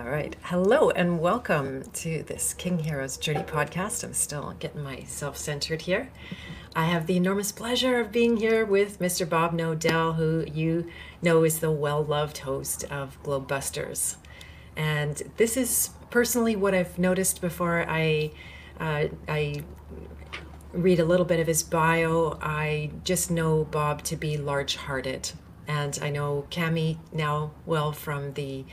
All right. Hello and welcome to this King Heroes Journey podcast. I'm still getting myself centered here. I have the enormous pleasure of being here with Mr. Bob Knodel, who you know is the well loved host of Globebusters. And this is personally what I've noticed before I, uh, I read a little bit of his bio. I just know Bob to be large hearted. And I know Cami now well from the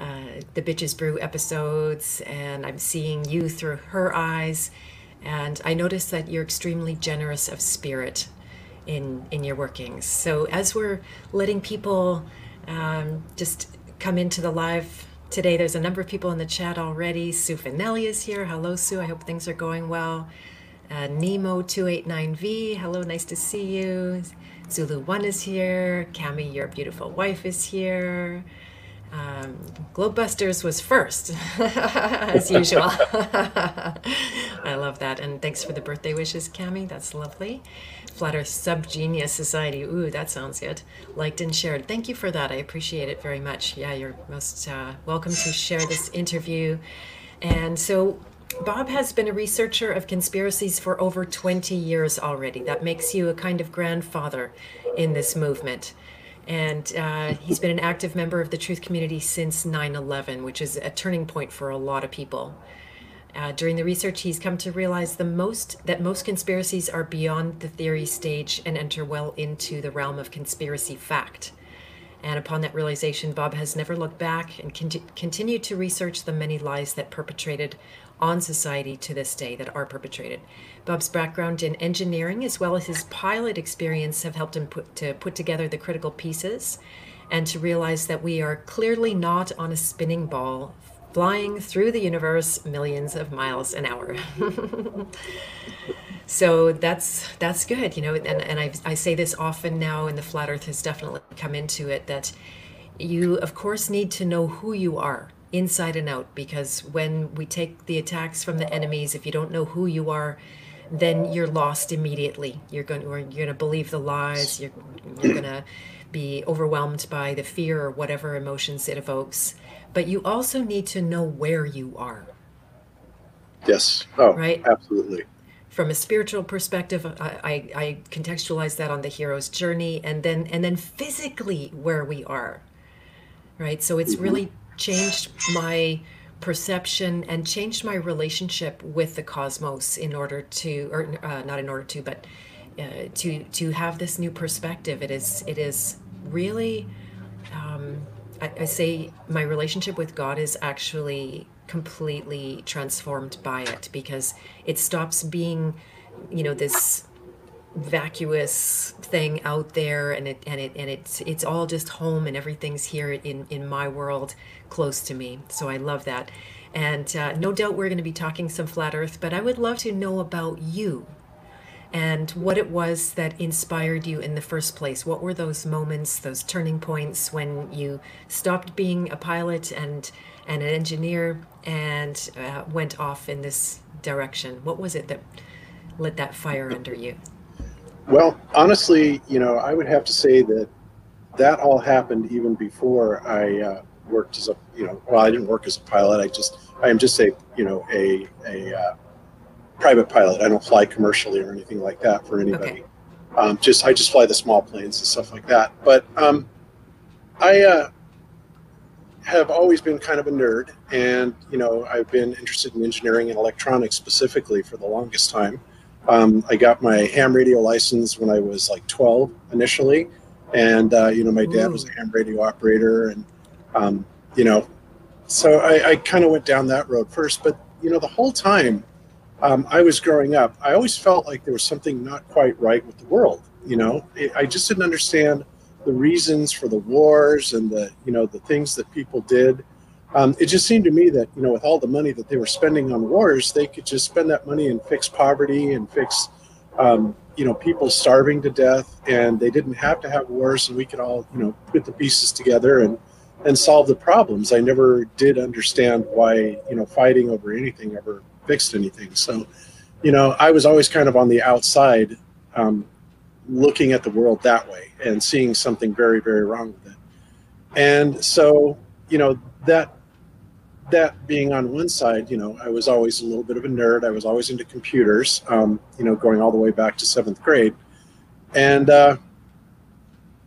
uh, the Bitches Brew episodes, and I'm seeing you through her eyes. And I notice that you're extremely generous of spirit in in your workings. So as we're letting people um, just come into the live today, there's a number of people in the chat already. Sue Finelli is here. Hello, Sue. I hope things are going well. Uh, Nemo289V, hello, nice to see you. Zulu1 is here. Cami, your beautiful wife, is here. Um, Globebusters was first, as usual. I love that. And thanks for the birthday wishes, Cami. That's lovely. Flat Earth Sub Genius Society. Ooh, that sounds good. Liked and shared. Thank you for that. I appreciate it very much. Yeah, you're most uh, welcome to share this interview. And so, Bob has been a researcher of conspiracies for over 20 years already. That makes you a kind of grandfather in this movement and uh, he's been an active member of the truth community since 9-11 which is a turning point for a lot of people uh, during the research he's come to realize the most that most conspiracies are beyond the theory stage and enter well into the realm of conspiracy fact and upon that realization bob has never looked back and con- continued to research the many lies that perpetrated on society to this day that are perpetrated. Bob's background in engineering as well as his pilot experience have helped him put, to put together the critical pieces and to realize that we are clearly not on a spinning ball flying through the universe millions of miles an hour. so that's that's good, you know, and, and I, I say this often now and the flat earth has definitely come into it that you of course need to know who you are inside and out because when we take the attacks from the enemies if you don't know who you are then you're lost immediately. You're going or you're going to believe the lies. You're, you're going to be overwhelmed by the fear or whatever emotions it evokes. But you also need to know where you are. Yes. Oh right? absolutely. From a spiritual perspective I, I, I contextualize that on the hero's journey and then and then physically where we are. Right? So it's mm-hmm. really changed my perception and changed my relationship with the cosmos in order to or uh, not in order to but uh, to to have this new perspective. It is it is really um, I, I say my relationship with god is actually completely transformed by it because it stops being you know this vacuous thing out there and it and it and it's it's all just home and everything's here in in my world close to me. So i love that. And uh, no doubt we're going to be talking some flat earth but i would love to know about you and what it was that inspired you in the first place. What were those moments those turning points when you stopped being a pilot and and an engineer and uh, went off in this direction? What was it that lit that fire under you well, honestly, you know, I would have to say that that all happened even before I uh, worked as a, you know, well, I didn't work as a pilot. I just, I am just a, you know, a a uh, private pilot. I don't fly commercially or anything like that for anybody. Okay. Um, just, I just fly the small planes and stuff like that. But um, I uh, have always been kind of a nerd, and you know, I've been interested in engineering and electronics specifically for the longest time. Um, I got my ham radio license when I was like 12 initially, and uh, you know my dad Ooh. was a ham radio operator, and um, you know, so I, I kind of went down that road first. But you know, the whole time um, I was growing up, I always felt like there was something not quite right with the world. You know, it, I just didn't understand the reasons for the wars and the you know the things that people did um, it just seemed to me that you know with all the money that they were spending on wars they could just spend that money and fix poverty and fix um, you know people starving to death and they didn't have to have wars and we could all you know put the pieces together and and solve the problems. I never did understand why you know fighting over anything ever fixed anything. So you know i was always kind of on the outside um, looking at the world that way and seeing something very very wrong with it. And so you know that that being on one side, you know, I was always a little bit of a nerd. I was always into computers, um, you know, going all the way back to seventh grade. And, uh,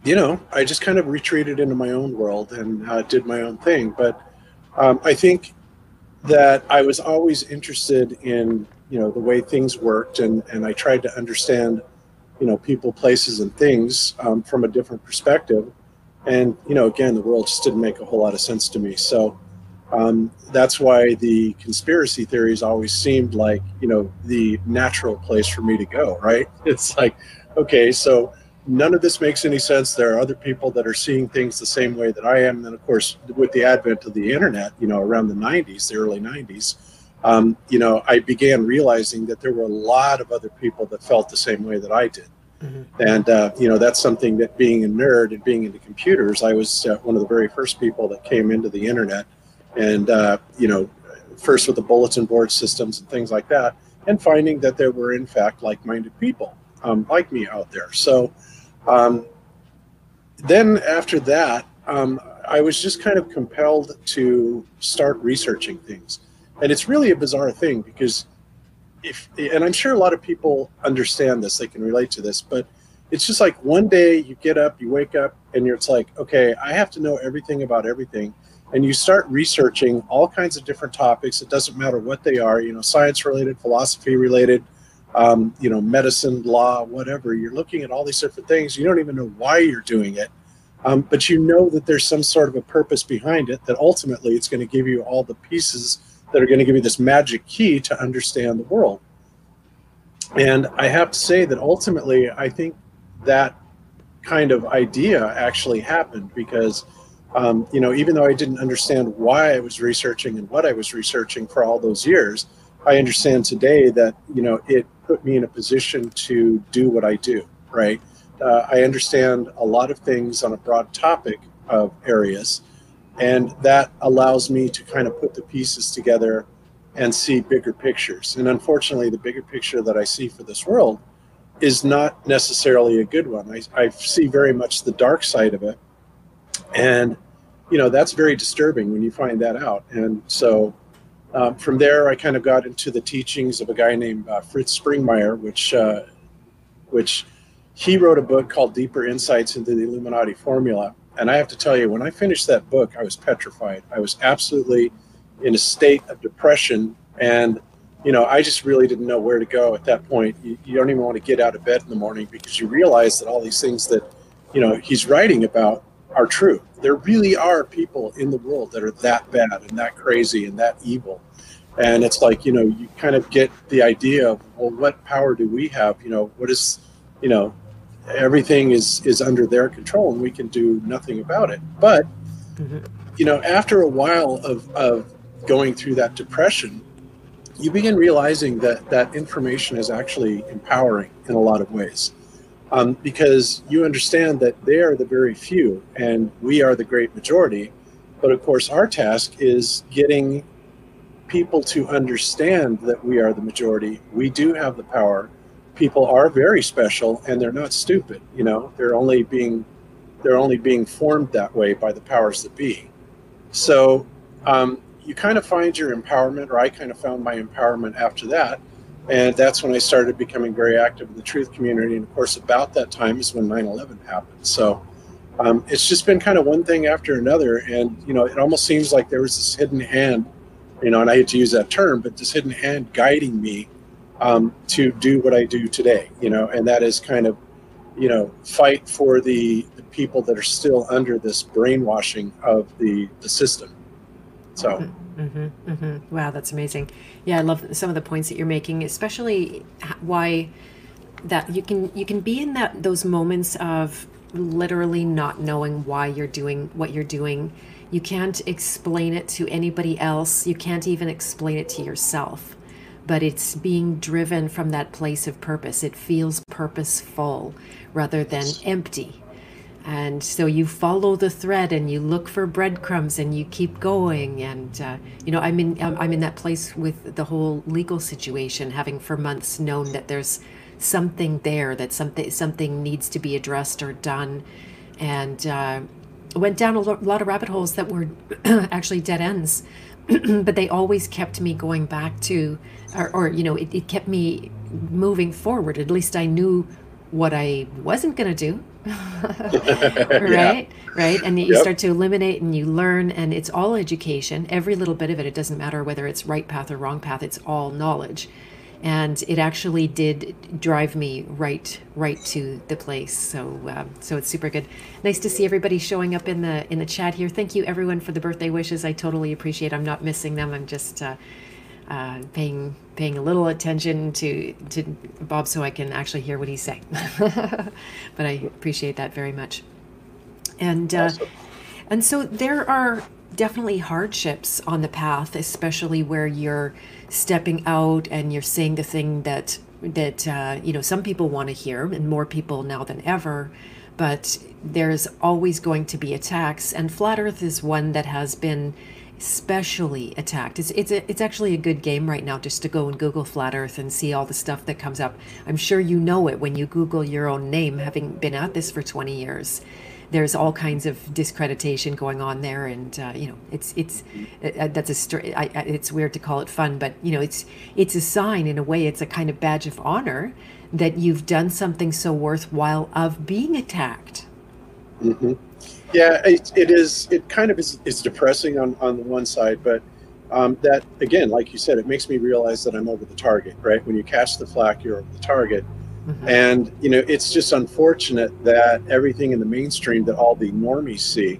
you know, I just kind of retreated into my own world and uh, did my own thing. But um, I think that I was always interested in, you know, the way things worked, and and I tried to understand, you know, people, places, and things um, from a different perspective. And you know, again, the world just didn't make a whole lot of sense to me. So um, that's why the conspiracy theories always seemed like you know the natural place for me to go. Right? It's like, okay, so none of this makes any sense. There are other people that are seeing things the same way that I am. And of course, with the advent of the internet, you know, around the 90s, the early 90s, um, you know, I began realizing that there were a lot of other people that felt the same way that I did. Mm-hmm. And, uh, you know, that's something that being a nerd and being into computers, I was uh, one of the very first people that came into the internet and, uh, you know, first with the bulletin board systems and things like that, and finding that there were, in fact, like minded people um, like me out there. So, um, then after that, um, I was just kind of compelled to start researching things. And it's really a bizarre thing because if, and I'm sure a lot of people understand this, they can relate to this, but it's just like one day you get up, you wake up, and you're, it's like, okay, I have to know everything about everything. And you start researching all kinds of different topics. It doesn't matter what they are, you know, science related, philosophy related, um, you know, medicine, law, whatever. You're looking at all these different things. You don't even know why you're doing it, um, but you know that there's some sort of a purpose behind it. That ultimately, it's going to give you all the pieces that are going to give you this magic key to understand the world. And I have to say that ultimately, I think that kind of idea actually happened because. Um, you know, even though I didn't understand why I was researching and what I was researching for all those years, I understand today that you know it put me in a position to do what I do, right? Uh, I understand a lot of things on a broad topic of areas, and that allows me to kind of put the pieces together and see bigger pictures. And unfortunately, the bigger picture that I see for this world is not necessarily a good one. I, I see very much the dark side of it. And, you know, that's very disturbing when you find that out. And so, um, from there, I kind of got into the teachings of a guy named uh, Fritz Springmeier, which uh, which he wrote a book called Deeper Insights into the Illuminati Formula. And I have to tell you, when I finished that book, I was petrified. I was absolutely in a state of depression, and you know, I just really didn't know where to go at that point. You, you don't even want to get out of bed in the morning because you realize that all these things that you know he's writing about are true. There really are people in the world that are that bad and that crazy and that evil. And it's like, you know, you kind of get the idea of, well, what power do we have? You know, what is, you know, everything is is under their control and we can do nothing about it. But, mm-hmm. you know, after a while of, of going through that depression, you begin realizing that that information is actually empowering in a lot of ways um, because you understand that they are the very few and we are the great majority. But of course, our task is getting people to understand that we are the majority. We do have the power. People are very special and they're not stupid. You know, they're only being they're only being formed that way by the powers that be. So um, you kind of find your empowerment, or I kind of found my empowerment after that and that's when I started becoming very active in the truth community. And of course, about that time is when 9 11 happened. So um, it's just been kind of one thing after another. And, you know, it almost seems like there was this hidden hand, you know, and I hate to use that term, but this hidden hand guiding me um, to do what I do today, you know, and that is kind of, you know, fight for the, the people that are still under this brainwashing of the, the system. So. Mm-hmm, mm-hmm. Wow, that's amazing. Yeah, I love some of the points that you're making, especially why that you can you can be in that those moments of literally not knowing why you're doing what you're doing. You can't explain it to anybody else. You can't even explain it to yourself. But it's being driven from that place of purpose. It feels purposeful rather than empty and so you follow the thread and you look for breadcrumbs and you keep going and uh, you know i'm in i'm in that place with the whole legal situation having for months known that there's something there that something something needs to be addressed or done and uh, went down a lot of rabbit holes that were actually dead ends but they always kept me going back to, or, or you know, it, it kept me moving forward. At least I knew what I wasn't going to do. Right? Yeah. Right. And you yep. start to eliminate and you learn, and it's all education. Every little bit of it, it doesn't matter whether it's right path or wrong path, it's all knowledge. And it actually did drive me right, right to the place. So, um, so it's super good. Nice to see everybody showing up in the in the chat here. Thank you, everyone, for the birthday wishes. I totally appreciate. I'm not missing them. I'm just uh, uh, paying paying a little attention to to Bob so I can actually hear what he's saying. but I appreciate that very much. And uh, awesome. and so there are definitely hardships on the path, especially where you're stepping out and you're saying the thing that that uh, you know some people want to hear, and more people now than ever. But there's always going to be attacks, and Flat Earth is one that has been especially attacked. It's it's a, it's actually a good game right now just to go and Google flat Earth and see all the stuff that comes up. I'm sure you know it when you Google your own name, having been at this for 20 years. There's all kinds of discreditation going on there, and uh, you know it's it's uh, uh that's a str- I, it's weird to call it fun, but you know it's it's a sign in a way. It's a kind of badge of honor that you've done something so worthwhile of being attacked. Mm-hmm. Yeah, it, it is. It kind of is, is depressing on, on the one side, but um, that again, like you said, it makes me realize that I'm over the target. Right when you catch the flak, you're over the target, mm-hmm. and you know it's just unfortunate that everything in the mainstream that all the normies see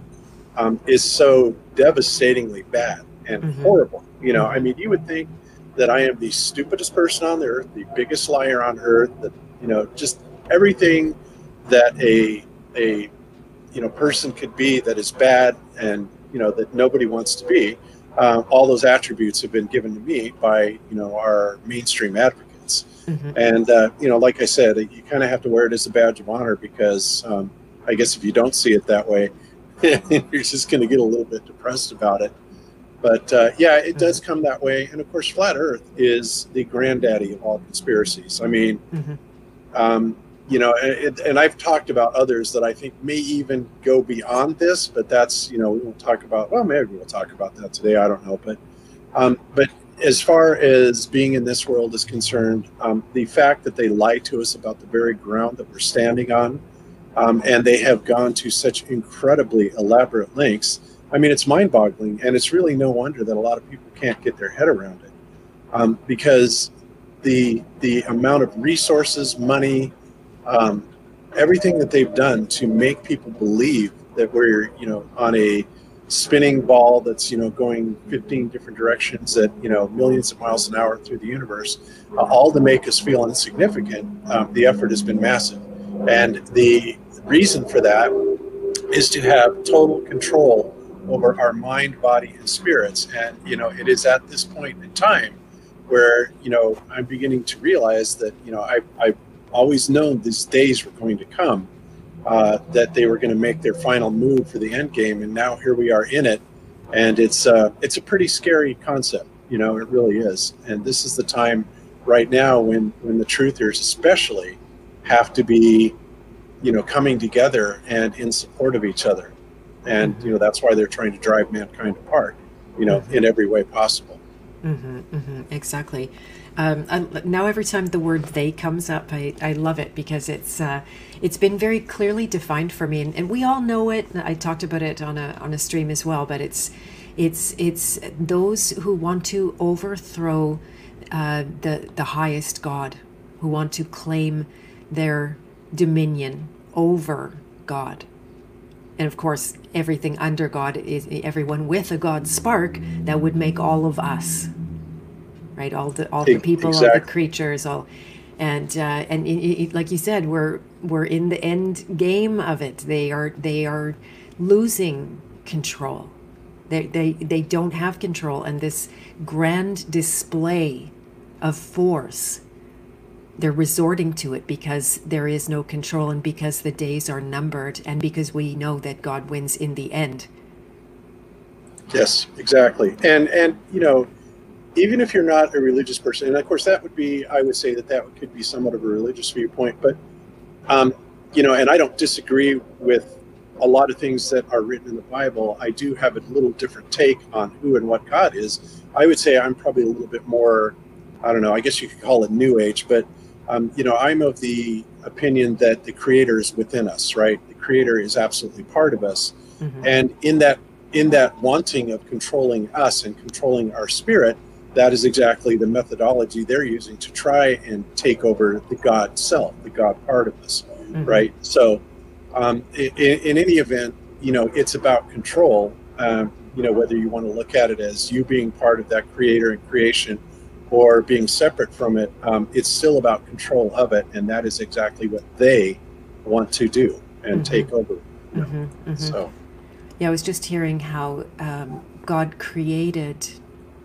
um, is so devastatingly bad and mm-hmm. horrible. You know, I mean, you would think that I am the stupidest person on the earth, the biggest liar on earth, that you know, just everything that a a you know person could be that is bad and you know that nobody wants to be uh, all those attributes have been given to me by you know our mainstream advocates mm-hmm. and uh, you know like i said you kind of have to wear it as a badge of honor because um, i guess if you don't see it that way you're just going to get a little bit depressed about it but uh, yeah it does mm-hmm. come that way and of course flat earth is the granddaddy of all conspiracies i mean mm-hmm. um, you know, and, and, I've talked about others that I think may even go beyond this, but that's, you know, we won't talk about, well, maybe we'll talk about that today. I don't know. But, um, but as far as being in this world is concerned, um, the fact that they lie to us about the very ground that we're standing on, um, and they have gone to such incredibly elaborate lengths. I mean, it's mind boggling. And it's really no wonder that a lot of people can't get their head around it um, because the, the amount of resources, money, um, everything that they've done to make people believe that we're you know on a spinning ball that's you know going 15 different directions at you know millions of miles an hour through the universe uh, all to make us feel insignificant um, the effort has been massive. And the reason for that is to have total control over our mind body and spirits. And you know it is at this point in time where you know i'm beginning to realize that you know i, I always known these days were going to come, uh, that they were going to make their final move for the end game, and now here we are in it, and it's uh, it's a pretty scary concept. You know, it really is. And this is the time right now when when the truthers, especially, have to be, you know, coming together and in support of each other, and you know that's why they're trying to drive mankind apart. You know, in every way possible. Mm-hmm, mm-hmm, exactly. Um, now every time the word "they" comes up, I, I love it because it's uh, it's been very clearly defined for me, and, and we all know it. I talked about it on a on a stream as well, but it's it's it's those who want to overthrow uh, the the highest God, who want to claim their dominion over God. And of course, everything under God is everyone with a God spark that would make all of us right? All the all the people, exactly. all the creatures, all and uh, and it, it, like you said, we're we're in the end game of it. They are they are losing control. They they they don't have control, and this grand display of force. They're resorting to it because there is no control and because the days are numbered and because we know that God wins in the end. Yes, exactly. And and you know, even if you're not a religious person, and of course that would be, I would say that that could be somewhat of a religious viewpoint, but um, you know, and I don't disagree with a lot of things that are written in the Bible, I do have a little different take on who and what God is. I would say I'm probably a little bit more, I don't know, I guess you could call it New Age, but um, you know, I'm of the opinion that the Creator is within us, right? The Creator is absolutely part of us, mm-hmm. and in that in that wanting of controlling us and controlling our spirit, that is exactly the methodology they're using to try and take over the God self, the God part of us, mm-hmm. right? So, um, in, in, any event, you know, it's about control. Um, you know, whether you want to look at it as you being part of that creator and creation or being separate from it, um, it's still about control of it. And that is exactly what they want to do and mm-hmm. take over. Mm-hmm. mm-hmm. So, yeah, I was just hearing how um, God created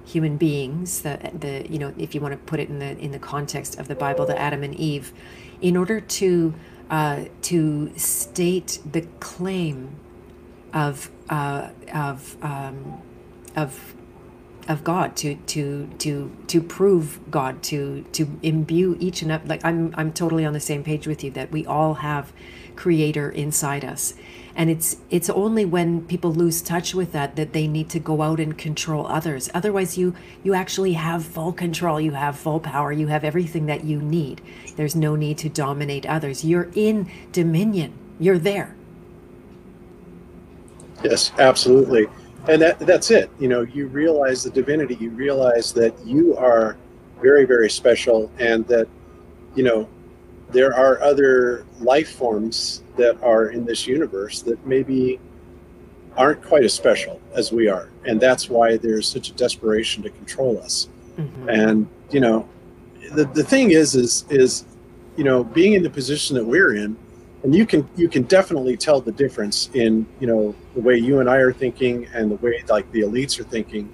human beings, the the you know, if you want to put it in the in the context of the Bible, the Adam and Eve, in order to uh, to state the claim of uh, of um, of of God to to to to prove God to to imbue each and every like I'm I'm totally on the same page with you that we all have creator inside us and it's it's only when people lose touch with that that they need to go out and control others. Otherwise you you actually have full control. You have full power. You have everything that you need. There's no need to dominate others. You're in dominion. You're there. Yes absolutely. And that that's it. You know you realize the divinity. You realize that you are very very special and that you know there are other life forms that are in this universe that maybe aren't quite as special as we are and that's why there's such a desperation to control us mm-hmm. and you know the, the thing is is is you know being in the position that we're in and you can you can definitely tell the difference in you know the way you and I are thinking and the way like the elites are thinking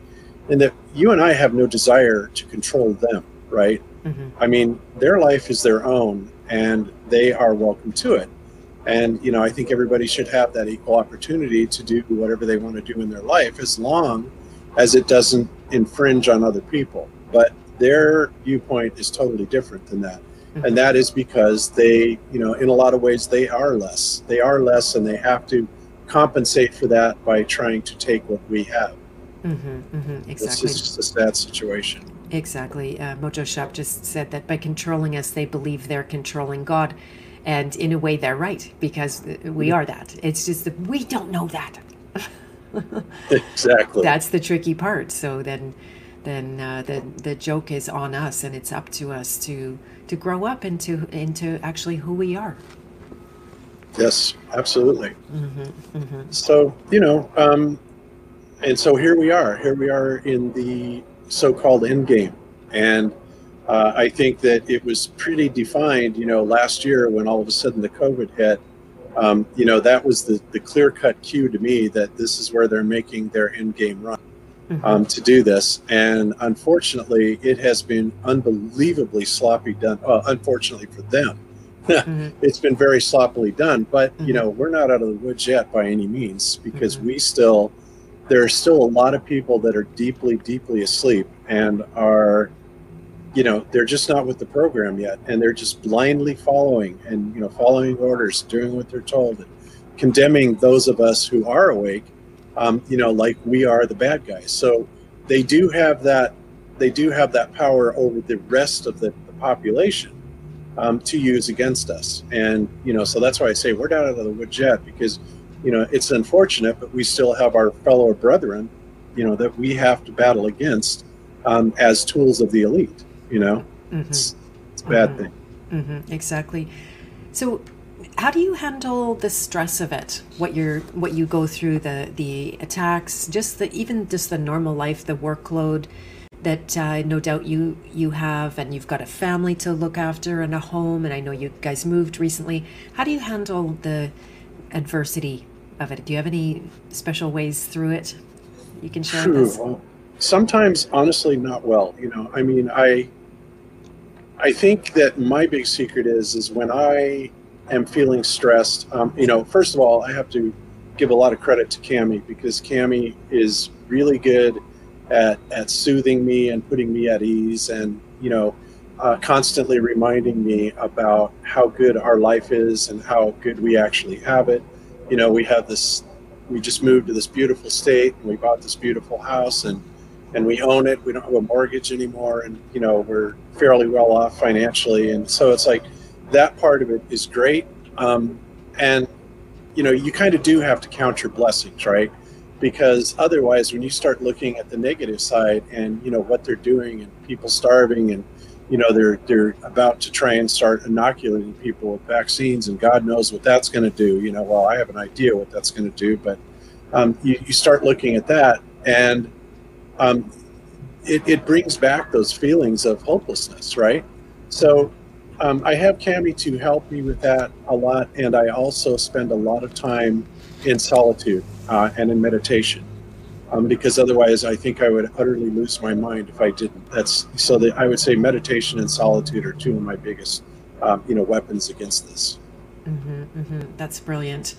and that you and I have no desire to control them right mm-hmm. I mean their life is their own and they are welcome to it. And you know, I think everybody should have that equal opportunity to do whatever they want to do in their life, as long as it doesn't infringe on other people. But their viewpoint is totally different than that. Mm-hmm. And that is because they, you know, in a lot of ways, they are less. They are less, and they have to compensate for that by trying to take what we have. Mm-hmm, mm-hmm, exactly. It's just a sad situation. Exactly. Uh, Mojo Shop just said that by controlling us, they believe they're controlling God. And in a way, they're right because we are that. It's just that we don't know that. exactly. That's the tricky part. So then, then uh, the the joke is on us, and it's up to us to to grow up into into actually who we are. Yes, absolutely. Mm-hmm, mm-hmm. So you know, um, and so here we are. Here we are in the so-called end game, and uh, I think that it was pretty defined. You know, last year when all of a sudden the COVID hit, um, you know, that was the the clear-cut cue to me that this is where they're making their end game run. Mm-hmm. Um, to do this. And unfortunately, it has been unbelievably sloppy done. Uh, unfortunately for them, mm-hmm. it's been very sloppily done. But mm-hmm. you know, we're not out of the woods yet by any means because mm-hmm. we still there are still a lot of people that are deeply, deeply asleep and are, you know, they're just not with the program yet, and they're just blindly following and you know following orders, doing what they're told, and condemning those of us who are awake, um, you know, like we are the bad guys. So they do have that, they do have that power over the rest of the, the population. Um, to use against us, and you know, so that's why I say we're not out of the woods yet because you know, it's unfortunate, but we still have our fellow brethren, you know, that we have to battle against um, as tools of the elite. You know, mm-hmm. it's, it's, a bad mm-hmm. thing. Mm-hmm. Exactly. So, how do you handle the stress of it? What you're, what you go through, the the attacks, just the even just the normal life, the workload that uh, no doubt you you have, and you've got a family to look after and a home, and I know you guys moved recently. How do you handle the adversity of it? Do you have any special ways through it you can share True. with us? sometimes, honestly, not well. You know, I mean, I I think that my big secret is is when I am feeling stressed. Um, you know, first of all, I have to give a lot of credit to Cami because Cami is really good at at soothing me and putting me at ease, and you know, uh, constantly reminding me about how good our life is and how good we actually have it you know, we have this, we just moved to this beautiful state and we bought this beautiful house and, and we own it. We don't have a mortgage anymore. And, you know, we're fairly well off financially. And so it's like that part of it is great. Um, and, you know, you kind of do have to count your blessings, right? Because otherwise, when you start looking at the negative side and, you know, what they're doing and people starving and, you know they're they're about to try and start inoculating people with vaccines and god knows what that's going to do. You know well i have an idea what that's going to do but um, you, you start looking at that and um, it, it brings back those feelings of hopelessness right? So um, i have cami to help me with that a lot and i also spend a lot of time in solitude uh, and in meditation um, because otherwise I think I would utterly lose my mind if I didn't. That's so that I would say meditation and solitude are two of my biggest, um, you know, weapons against this. Mm-hmm, mm-hmm. That's brilliant.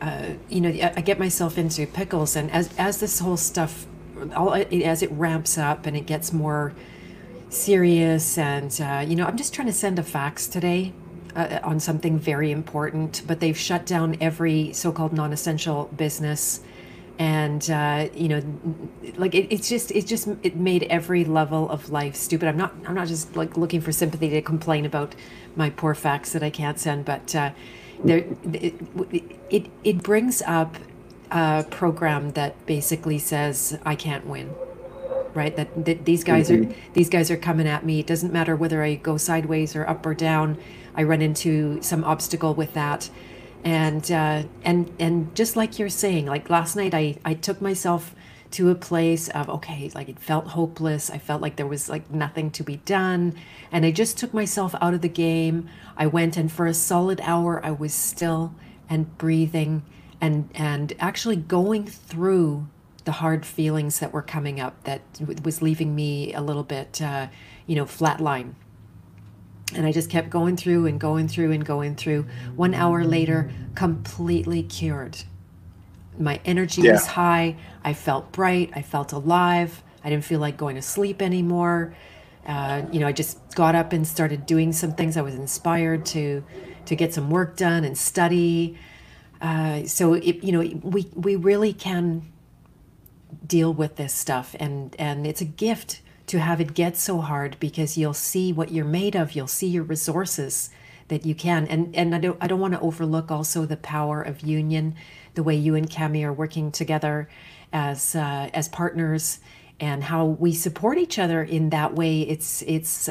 Uh, you know, I get myself into pickles, and as as this whole stuff, all as it ramps up and it gets more serious, and uh, you know, I'm just trying to send a fax today uh, on something very important, but they've shut down every so-called non-essential business and uh, you know like it, it's just it just it made every level of life stupid. I'm not i'm not just like looking for sympathy to complain about my poor fax that i can't send but uh, there it, it it brings up a program that basically says i can't win right? That, that these guys mm-hmm. are these guys are coming at me. It doesn't matter whether i go sideways or up or down. I run into some obstacle with that and uh, and and just like you're saying like last night i i took myself to a place of okay like it felt hopeless. I felt like there was like nothing to be done. And i just took myself out of the game. I went and for a solid hour i was still and breathing and and actually going through the hard feelings that were coming up that was leaving me a little bit uh, you know flatline and I just kept going through and going through and going through. One hour later, completely cured. My energy yeah. was high. I felt bright. I felt alive. I didn't feel like going to sleep anymore. Uh, you know, I just got up and started doing some things. I was inspired to to get some work done and study. Uh, so it, you know, we we really can deal with this stuff, and and it's a gift to have it get so hard because you'll see what you're made of you'll see your resources that you can. And and I don't I don't want to overlook also the power of union the way you and Cami are working together as uh, as partners and how we support each other in that way. It's it's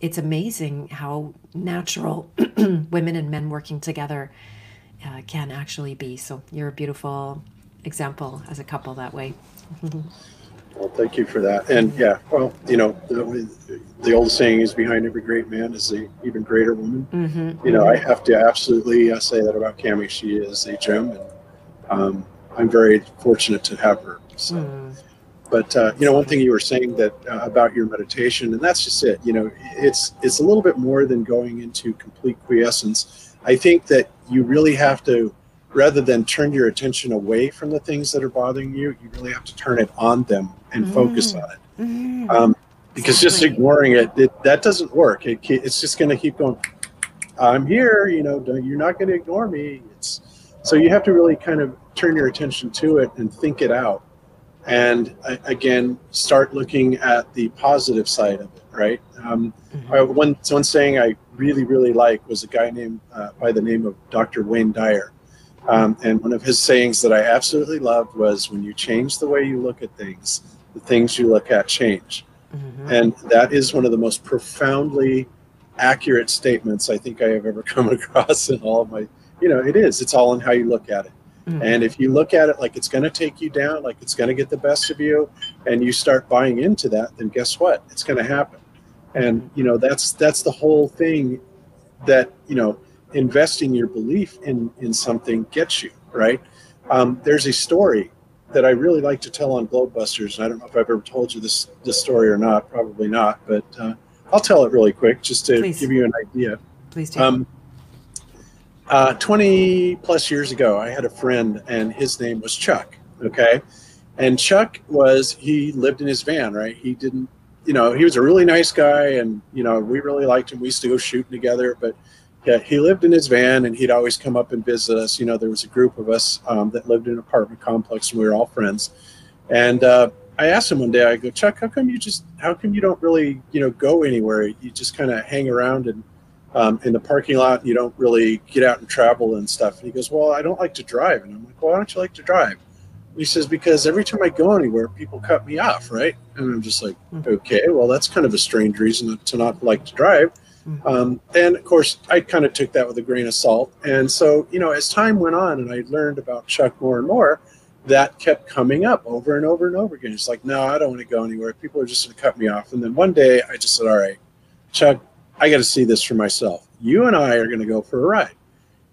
it's amazing how natural women and men working together uh, can actually be. So you're a beautiful example as a couple that way Well, thank you for that. And yeah, well, you know, the, the old saying is behind every great man is a even greater woman. Mm-hmm, you know, mm-hmm. I have to absolutely uh, say that about Cami. She is a gem, and um, I'm very fortunate to have her. So. Mm. But uh, you know, one thing you were saying that uh, about your meditation, and that's just it. You know, it's it's a little bit more than going into complete quiescence. I think that you really have to rather than turn your attention away from the things that are bothering you, you really have to turn it on them and focus on it. Mm. Um, because just ignoring it, it, that doesn't work. It, it's just going to keep going. I'm here, you know. You're not going to ignore me. It's so you have to really kind of turn your attention to it and think it out, and again start looking at the positive side of it. Right. Um, mm-hmm. I, one one saying I really really like was a guy named uh, by the name of Dr. Wayne Dyer, um, and one of his sayings that I absolutely loved was when you change the way you look at things, the things you look at change. Mm-hmm. And that is one of the most profoundly accurate statements I think I have ever come across in all of my, you know, it is. It's all in how you look at it. Mm-hmm. And if you look at it like it's going to take you down, like it's going to get the best of you, and you start buying into that, then guess what? It's going to happen. And you know that's that's the whole thing that you know investing your belief in in something gets you right. Um, there's a story that I really like to tell on Globebusters, I don't know if I've ever told you this this story or not. Probably not, but uh, I'll tell it really quick just to Please. give you an idea. Please do. Um, uh, 20 plus years ago, I had a friend, and his name was Chuck. Okay, and Chuck was he lived in his van, right? He didn't, you know, he was a really nice guy, and you know, we really liked him. We used to go shooting together, but yeah, he lived in his van and he'd always come up and visit us. You know, there was a group of us um, that lived in an apartment complex and we were all friends. And uh, I asked him one day, I go, Chuck, how come you just, how come you don't really, you know, go anywhere? You just kind of hang around and um, in the parking lot. You don't really get out and travel and stuff. And he goes, well, I don't like to drive. And I'm like, well, why don't you like to drive? He says, because every time I go anywhere, people cut me off, right? And I'm just like, Mhm. okay, well, that's kind of a strange reason to not like to drive. Mhm. Um, and of course, I kind of took that with a grain of salt. And so, you know, as time went on and I learned about Chuck more and more, that kept coming up over and over and over again. It's like, no, I don't want to go anywhere. People are just going to cut me off. And then one day I just said, all right, Chuck, I got to see this for myself. You and I are going to go for a ride.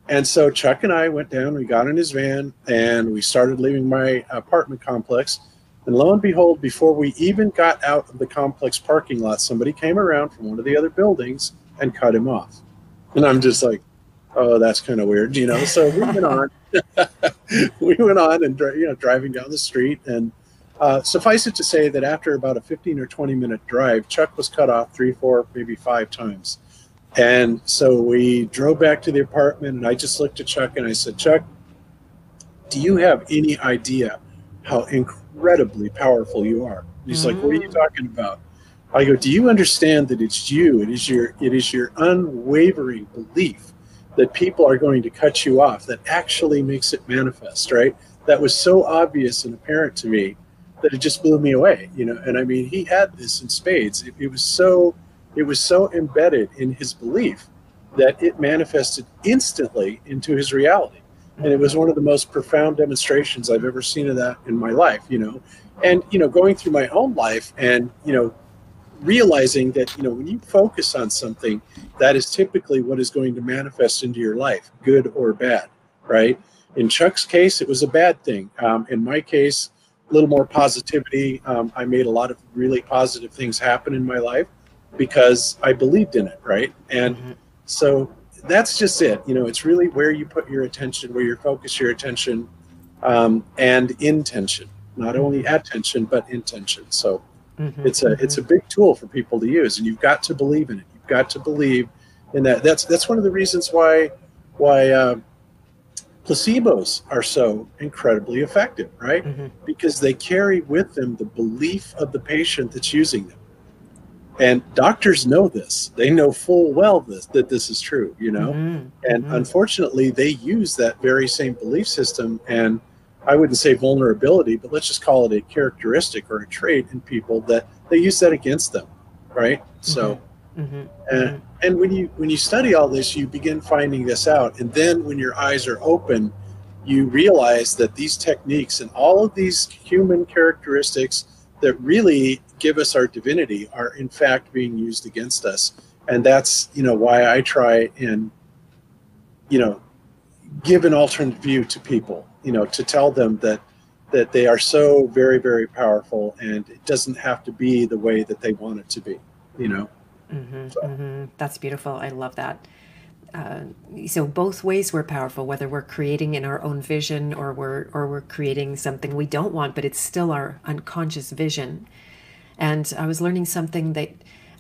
And so Chuck and I went down, we got in his van, and we started leaving my apartment complex. And lo and behold, before we even got out of the complex parking lot, somebody came around from one of the other buildings and cut him off. And I'm just like, oh, that's kind of weird, you know. So we went on, we went on and you know driving down the street, and uh, suffice it to say that after about a 15 or 20 minute drive, Chuck was cut off three, four, maybe five times. And so we drove back to the apartment, and I just looked at Chuck and I said, Chuck, do you have any idea how incredibly powerful you are? And he's like, What are you talking about? I go, Do you understand that it's you? It is your it is your unwavering belief that people are going to cut you off that actually makes it manifest, right? That was so obvious and apparent to me that it just blew me away, you know. And I mean, he had this in spades. It, it was so it was so embedded in his belief that it manifested instantly into his reality. And it was one of the most profound demonstrations I've ever seen of that in my life, you know. And, you know, going through my own life and, you know, realizing that, you know, when you focus on something, that is typically what is going to manifest into your life, good or bad, right? In Chuck's case, it was a bad thing. Um, in my case, a little more positivity. Um, I made a lot of really positive things happen in my life because I believed in it, right? And Mhm. so that's just it. You know, it's really where you put your attention, where you focus your attention, um, and intention. Not only attention, but intention. So Mhm. it's a it's a big tool for people to use, and you've got to believe in it. You've got to believe in that. That's that's one of the reasons why why uh, placebos are so incredibly effective, right? Mhm. Because they carry with them the belief of the patient that's using them. And doctors know this. They know full well this that this is true, you know. Mhm. And Mhm. unfortunately, they use that very same belief system and I wouldn't say vulnerability, but let's just call it a characteristic or a trait in people that they use that against them, right? So, Mhm. and, and when you when you study all this, you begin finding this out, and then when your eyes are open, you realize that these techniques and all of these human characteristics that really give us our divinity are in fact being used against us, and that's you know why I try and you know give an alternate view to people you know to tell them that that they are so very very powerful and it doesn't have to be the way that they want it to be you know hmm hmm That's beautiful. I love that. Uh, so both ways we're powerful, whether we're creating in our own vision or we're or we're creating something we don't want, but it's still our unconscious vision. And I was learning something that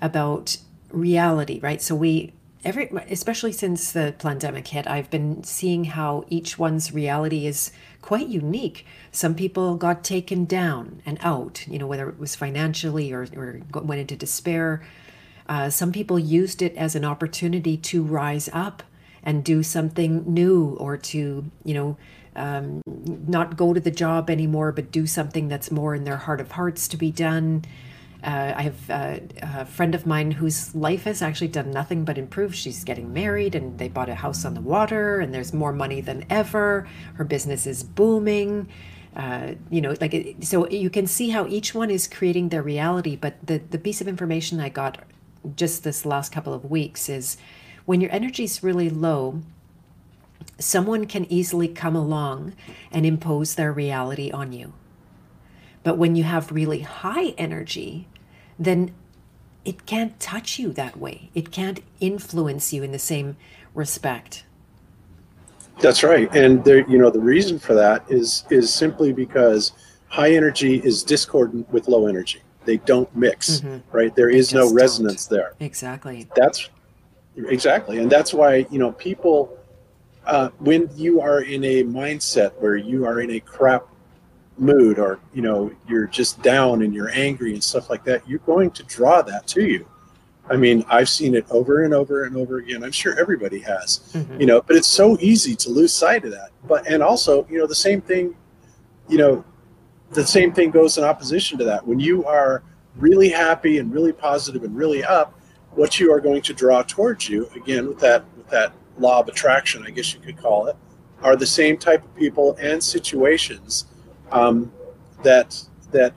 about reality, right? So we every especially since the pandemic hit, I've been seeing how each one's reality is quite unique. Some people got taken down and out, you know, whether it was financially or, or went into despair. Uh, some people used it as an opportunity to rise up and do something new or to, you know, um, not go to the job anymore, but do something that's more in their heart of hearts to be done. Uh, I have uh, a friend of mine whose life has actually done nothing but improve. She's getting married and they bought a house on the water and there's more money than ever. Her business is booming. Uh, you know, like it, so you can see how each one is creating their reality. But the, the piece of information I got just this last couple of weeks is when your energy is really low, someone can easily come along and impose their reality on you. But when you have really high energy, then it can't touch you that way. It can't influence you in the same respect. That's right, and there, you know, the reason for that is is simply because high energy is discordant with low energy. They don't mix, Mhm. right? There They is no just don't. resonance there. Exactly. That's exactly and that's why you know people uh, when you are in a mindset where you are in a crap mood or you know you're just down and you're angry and stuff like that you're going to draw that to you. I mean i've seen it over and over and over again. I'm sure everybody has mm-hmm. you know but it's so easy to lose sight of that. But and also you know the same thing you know the same thing goes in opposition to that. When you are really happy and really positive and really up what you are going to draw towards you again with that with that law of attraction i guess you could call it are the same type of people and situations um, that that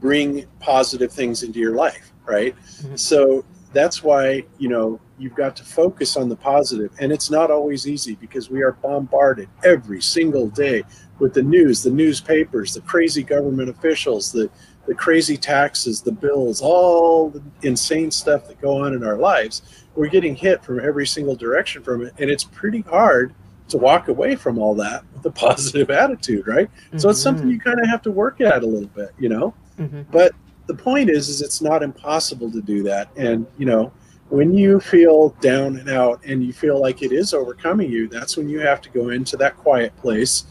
bring positive things into your life, right? Mm-hmm. So that's why you know you've got to focus on the positive, and it's not always easy because we are bombarded every single day with the news, the newspapers, the crazy government officials, the the crazy taxes, the bills, all the insane stuff that go on in our lives. We're getting hit from every single direction from it, and it's pretty hard to walk away from all that with a positive attitude, right? Mm-hmm. So it's something mm-hmm. you kind of have to work at a little bit, you know. Mm-hmm. But the point is, is it's not impossible to do that, and you know, when you feel down and out and you feel like it is overcoming you, that's when you have to go into that quiet place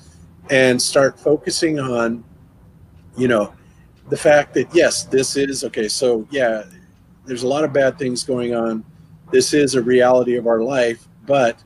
and start focusing on, you know, the fact that yes, this is okay. So yeah, there's a lot of bad things going on. This is a reality of our life, but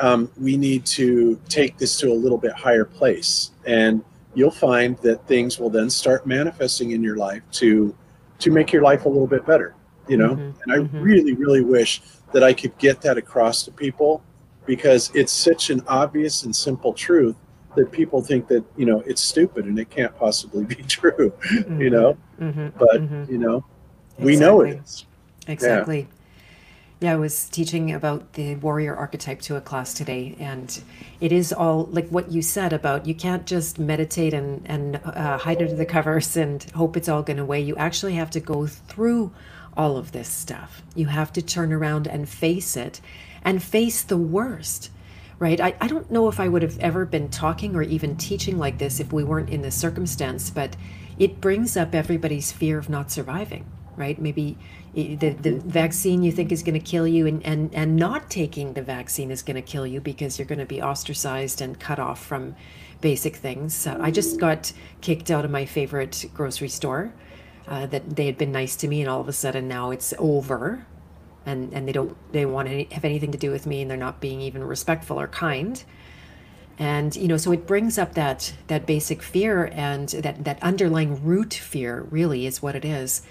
um, we need to take this to a little bit higher place. And you'll find that things will then start manifesting in your life to to make your life a little bit better you know? Mm-hmm, and i mm-hmm. really really wish that i could get that across to people because it's such an obvious and simple truth that people think that you know it's stupid and it can't possibly be true mm-hmm, you know? Mm-hmm, but mm-hmm. you know we know it is. Exactly. yeah. Yeah, I was teaching about the warrior archetype to a class today, and it is all like what you said about you can't just meditate and and uh, hide under the covers and hope it's all going away. You actually have to go through all of this stuff. You have to turn around and face it, and face the worst. Right? I, I don't know if I would have ever been talking or even teaching like this if we weren't in this circumstance, but it brings up everybody's fear of not surviving right? Maybe the, the vaccine you think is going to kill you and, and, and not taking the vaccine is going to kill you because you're going to be ostracized and cut off from basic things. I just got kicked out of my favorite grocery store. Uh, that they had been nice to me, and all of a sudden now it's over, and and they don't they want to have anything to do with me, and they're not being even respectful or kind and you know so it brings up that that basic fear and that that underlying root fear really is what it is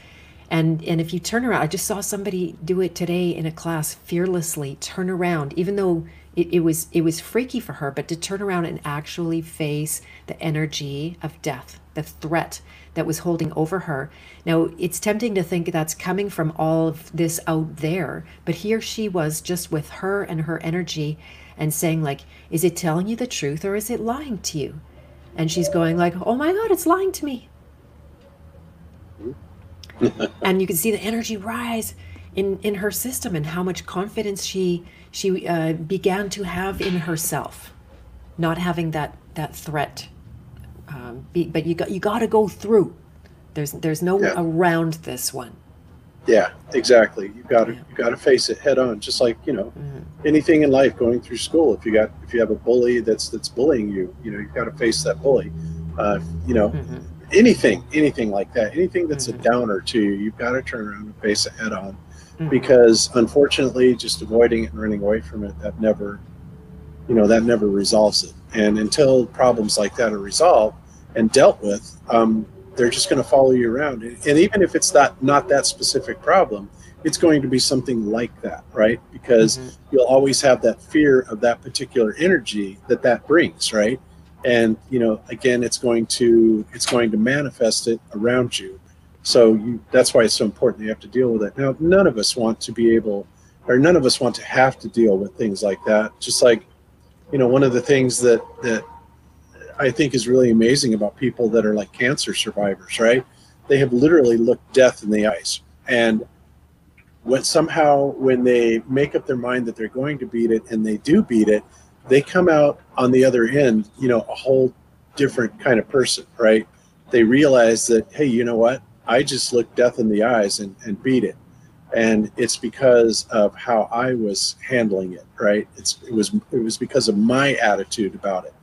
and and if you turn around i just saw somebody do it today in a class fearlessly turn around even though it, it was it was freaky for her but to turn around and actually face the energy of death the threat that was holding over her. Now it's tempting to think that's coming from all of this out there but here she was just with her and her energy and saying like is it telling you the truth or is it lying to you? And she's going like oh my god it's lying to me and you can see the energy rise in in her system and how much confidence she she uh, began to have in herself, not having that that threat. Um, be, but you got you got to go through. There's there's no yeah. around this one. Yeah, exactly. You got to yeah. you got to face it head on. Just like you know, mm-hmm. anything in life, going through school. If you got if you have a bully that's that's bullying you, you know, you've got to face that bully. Uh, you know, mm-hmm anything, anything like that, anything that's mm-hmm. a downer to you, you've got to turn around and face it head on. Mm-hmm. Because unfortunately, just avoiding it and running away from it, that never, you know, that never resolves it. And until problems like that are resolved and dealt with, um, they're just going to follow you around. And even if it's not not that specific problem, it's going to be something like that, right? Because mm-hmm. you'll always have that fear of that particular energy that that brings, right? And you know again it's going to it's going to manifest it around you. So you that's why it's so important you have to deal with it. Now none of us want to be able or none of us want to have to deal with things like that. Just like you know one of the things that that i think is really amazing about people that are like cancer survivors right? They have literally looked death in the eyes. And when somehow when they make up their mind that they're going to beat it and they do beat it they come out on the other end, you know, a whole different kind of person, right? They realize that, hey, you know what? I just looked death in the eyes and, and beat it. and it's because of how I was handling it. Right? It's it was it was because of my attitude about it.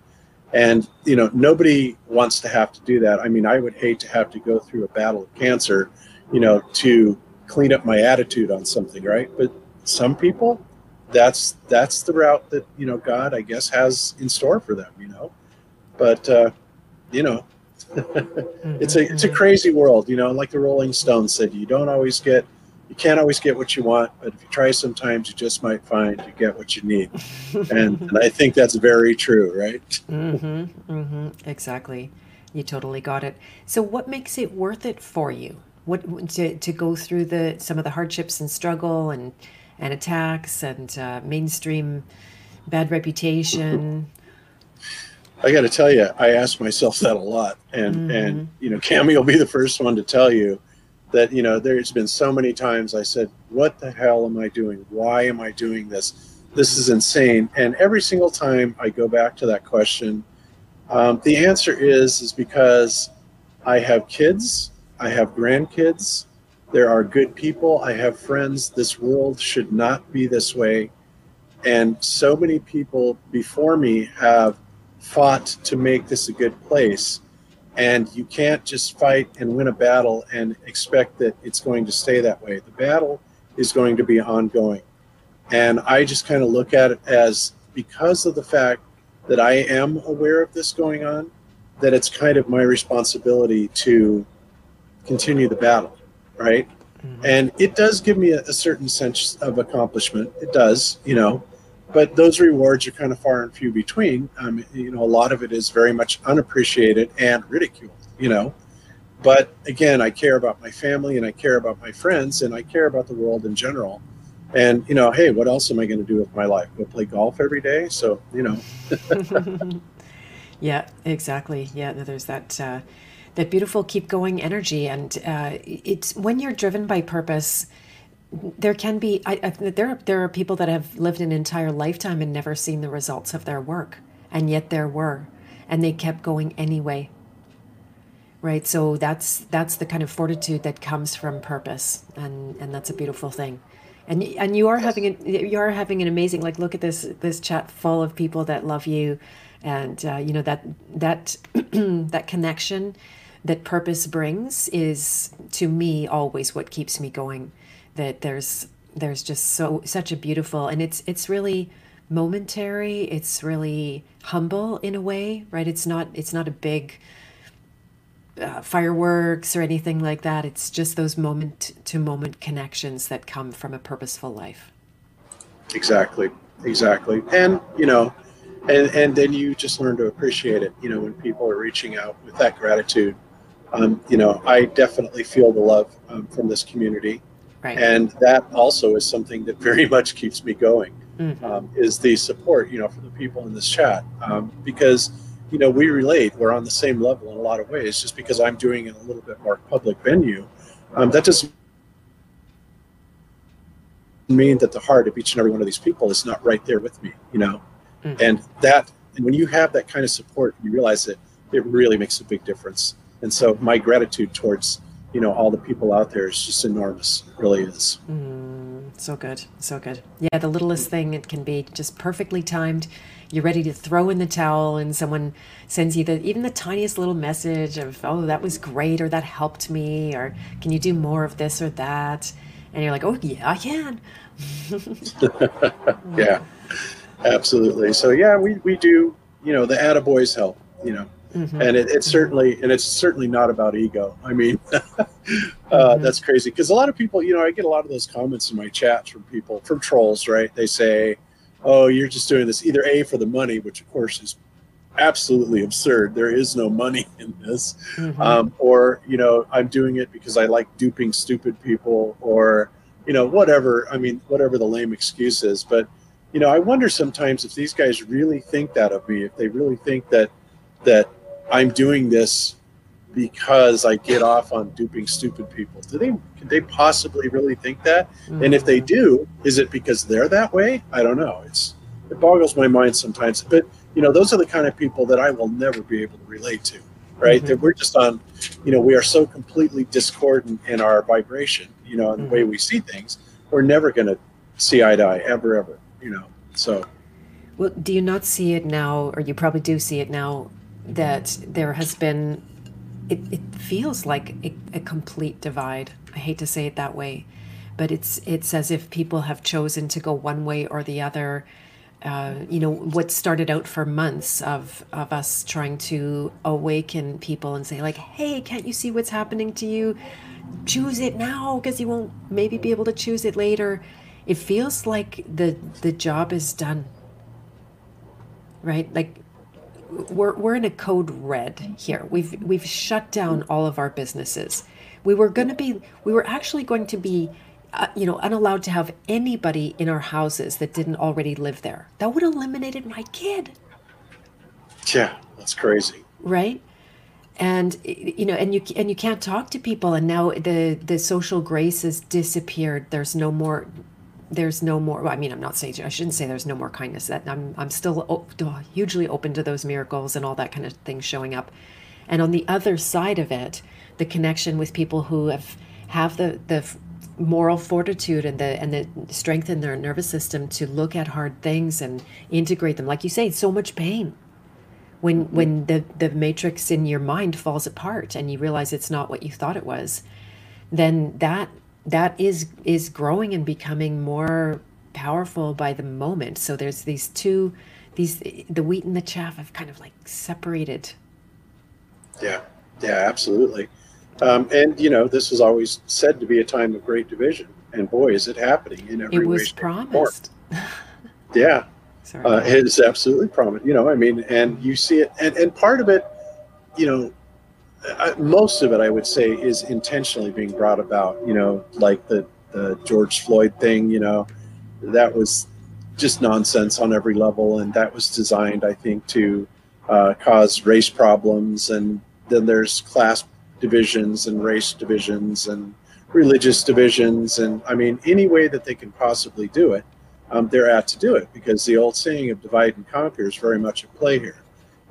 And you know, nobody wants to have to do that. I mean, I would hate to have to go through a battle of cancer, you know, to clean up my attitude on something, right? But some people, that's that's the route that you know God, I guess, has in store for them. You know, but uh, you know, it's a it's a crazy world. You know, like the Rolling Stones said, you don't always get you can't always get what you want, but if you try sometimes, you just might find you get what you need. and, and I think that's very true, right? mm-hmm, mm-hmm, exactly. You totally got it. So, what makes it worth it for you? What to, to go through the some of the hardships and struggle and and attacks and uh, mainstream bad reputation? I got to tell you, I ask myself that a lot, and mm-hmm. and you know, Cami will be the first one to tell you that you know there's been so many times I said, "What the hell am I doing? Why am I doing this? This is insane." And every single time I go back to that question, um, the answer is is because I have kids, I have grandkids, there are good people, I have friends. This world should not be this way, and so many people before me have fought to make this a good place and you can't just fight and win a battle and expect that it's going to stay that way. The battle is going to be ongoing. And I just kind of look at it as because of the fact that I am aware of this going on, that it's kind of my responsibility to continue the battle, right? Mm-hmm. And it does give me a, a certain sense of accomplishment. It does, you know, but those rewards are kind of far and few between. Um, you know, a lot of it is very much unappreciated and ridiculed. You know, but again, I care about my family and I care about my friends and I care about the world in general. And you know, hey, what else am I going to do with my life? Go play golf every day? So you know. yeah, exactly. Yeah, there's that. Uh, that beautiful keep going energy. And uh, it's when you're driven by purpose there can be I, I, there there are people that have lived an entire lifetime and never seen the results of their work. And yet there were and they kept going anyway. Right? So that's that's the kind of fortitude that comes from purpose. And and that's a beautiful thing. And and you are having an you are having an amazing like look at this this chat full of people that love you. And uh, you know that that that connection that purpose brings is to me always what keeps me going. That there's there's just so such a beautiful and it's it's really momentary it's really humble in a way right? It's not it's not a big uh, fireworks or anything like that. It's just those moment to moment connections that come from a purposeful life. Exactly exactly. And you know and and then you just learn to appreciate it you know when people are reaching out with that gratitude um, you know i definitely feel the love um, from this community Right. And that also is something that very much keeps me going. Mm-hmm. Um, is the support, you know, for the people in this chat, um, because you know we relate. We're on the same level in a lot of ways. Just because I'm doing it in a little bit more public venue, um, that doesn't mean that the heart of each and every one of these people is not right there with me. You know, mm-hmm. and that and when you have that kind of support, you realize that it really makes a big difference. And so my gratitude towards you know all the people out there is just enormous it really is. Mm, so good so good. Yeah the littlest thing it can be just perfectly timed. You're ready to throw in the towel and someone sends you the even the tiniest little message of oh that was great or that helped me or can you do more of this or that? And you're like oh yeah i can. Yeah absolutely. So yeah we, we do you know the attaboys help you know Mm-hmm. And it, it's certainly and it's certainly not about ego. I mean, uh, mm-hmm. that's crazy because a lot of people, you know, I get a lot of those comments in my chats from people from trolls, right? They say, "Oh, you're just doing this either a for the money," which of course is absolutely absurd. There is no money in this, mm-hmm. um, or you know, I'm doing it because I like duping stupid people, or you know, whatever. I mean, whatever the lame excuse is, but you know, I wonder sometimes if these guys really think that of me, if they really think that that I'm doing this because I get off on duping stupid people. Do they could they possibly really think that? Mm-hmm. And if they do, is it because they're that way? I don't know. It's it boggles my mind sometimes. But you know, those are the kind of people that I will never be able to relate to. right? Mm-hmm. That we're just on, you know, we are so completely discordant in our vibration, you know, and mm-hmm. the way we see things. We're never going to see eye to eye ever, ever, you know. So. Well, do you not see it now, or you probably do see it now, that there has been, it, it feels like a, a complete divide. I hate to say it that way, but it's it's as if people have chosen to go one way or the other. Uh, you know what started out for months of of us trying to awaken people and say like hey can't you see what's happening to you? Choose it now because you won't maybe be able to choose it later. It feels like the the job is done. Right? Like we're, we're in a code red here we've we've shut down all of our businesses we were going to be we were actually going to be uh, you know, unallowed to have anybody in our houses that didn't already live there. That would have eliminated my kid. Yeah, that's crazy. Right? And you know, and you and you can't talk to people and now the the social grace has disappeared. There's no more there's no more well, I mean, I'm not saying I shouldn't say there's no more kindness. That I'm I'm still hugely open to those miracles and all that kind of thing showing up. And on the other side of it, the connection with people who have have the the moral fortitude and the and the strength in their nervous system to look at hard things and integrate them like you say so much pain when mm-hmm. when the the matrix in your mind falls apart and you realize it's not what you thought it was then that that is is growing and becoming more powerful by the moment so there's these two these the wheat and the chaff have kind of like separated yeah yeah absolutely um, and you know, this was always said to be a time of great division, and boy, is it happening in every way. It was promised. yeah, uh, it is absolutely promised. You know, I mean, and you see it, and and part of it, you know, Most of it, I would say, is intentionally being brought about. You know, like the the George Floyd thing. You know, that was just nonsense on every level, and that was designed, I think, to uh, cause race problems, and then there's class divisions and race divisions and religious divisions and I mean any way that they can possibly do it, um, they're at to do it because the old saying of divide and conquer is very much at play here.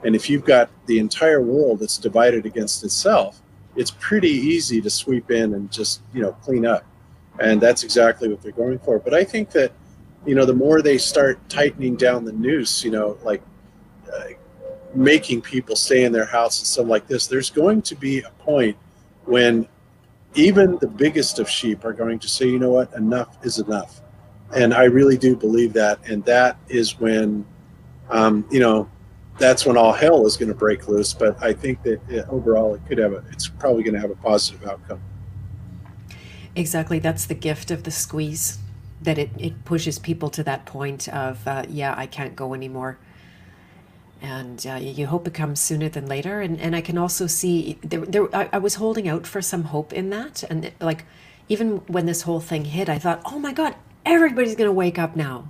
And if you've got the entire world that's divided against itself, it's pretty easy to sweep in and just you know clean up, and that's exactly what they're going for. But I think that you know the more they start tightening down the noose, you know, like uh, making people stay in their house and stuff like this, there's going to be a point when even the biggest of sheep are going to say, you know what, enough is enough. And I really do believe that. And that is when, um, you know, that's when all hell is going to break loose. But I think that it, overall, it could have a, it's probably going to have a positive outcome. Exactly. That's the gift of the squeeze that it, it pushes people to that point of, uh, yeah, I can't go anymore and uh, you hope it comes sooner than later. And and I can also see there, there I, I was holding out for some hope in that, and it, like even when this whole thing hit, I thought, oh my god, everybody's gonna wake up now,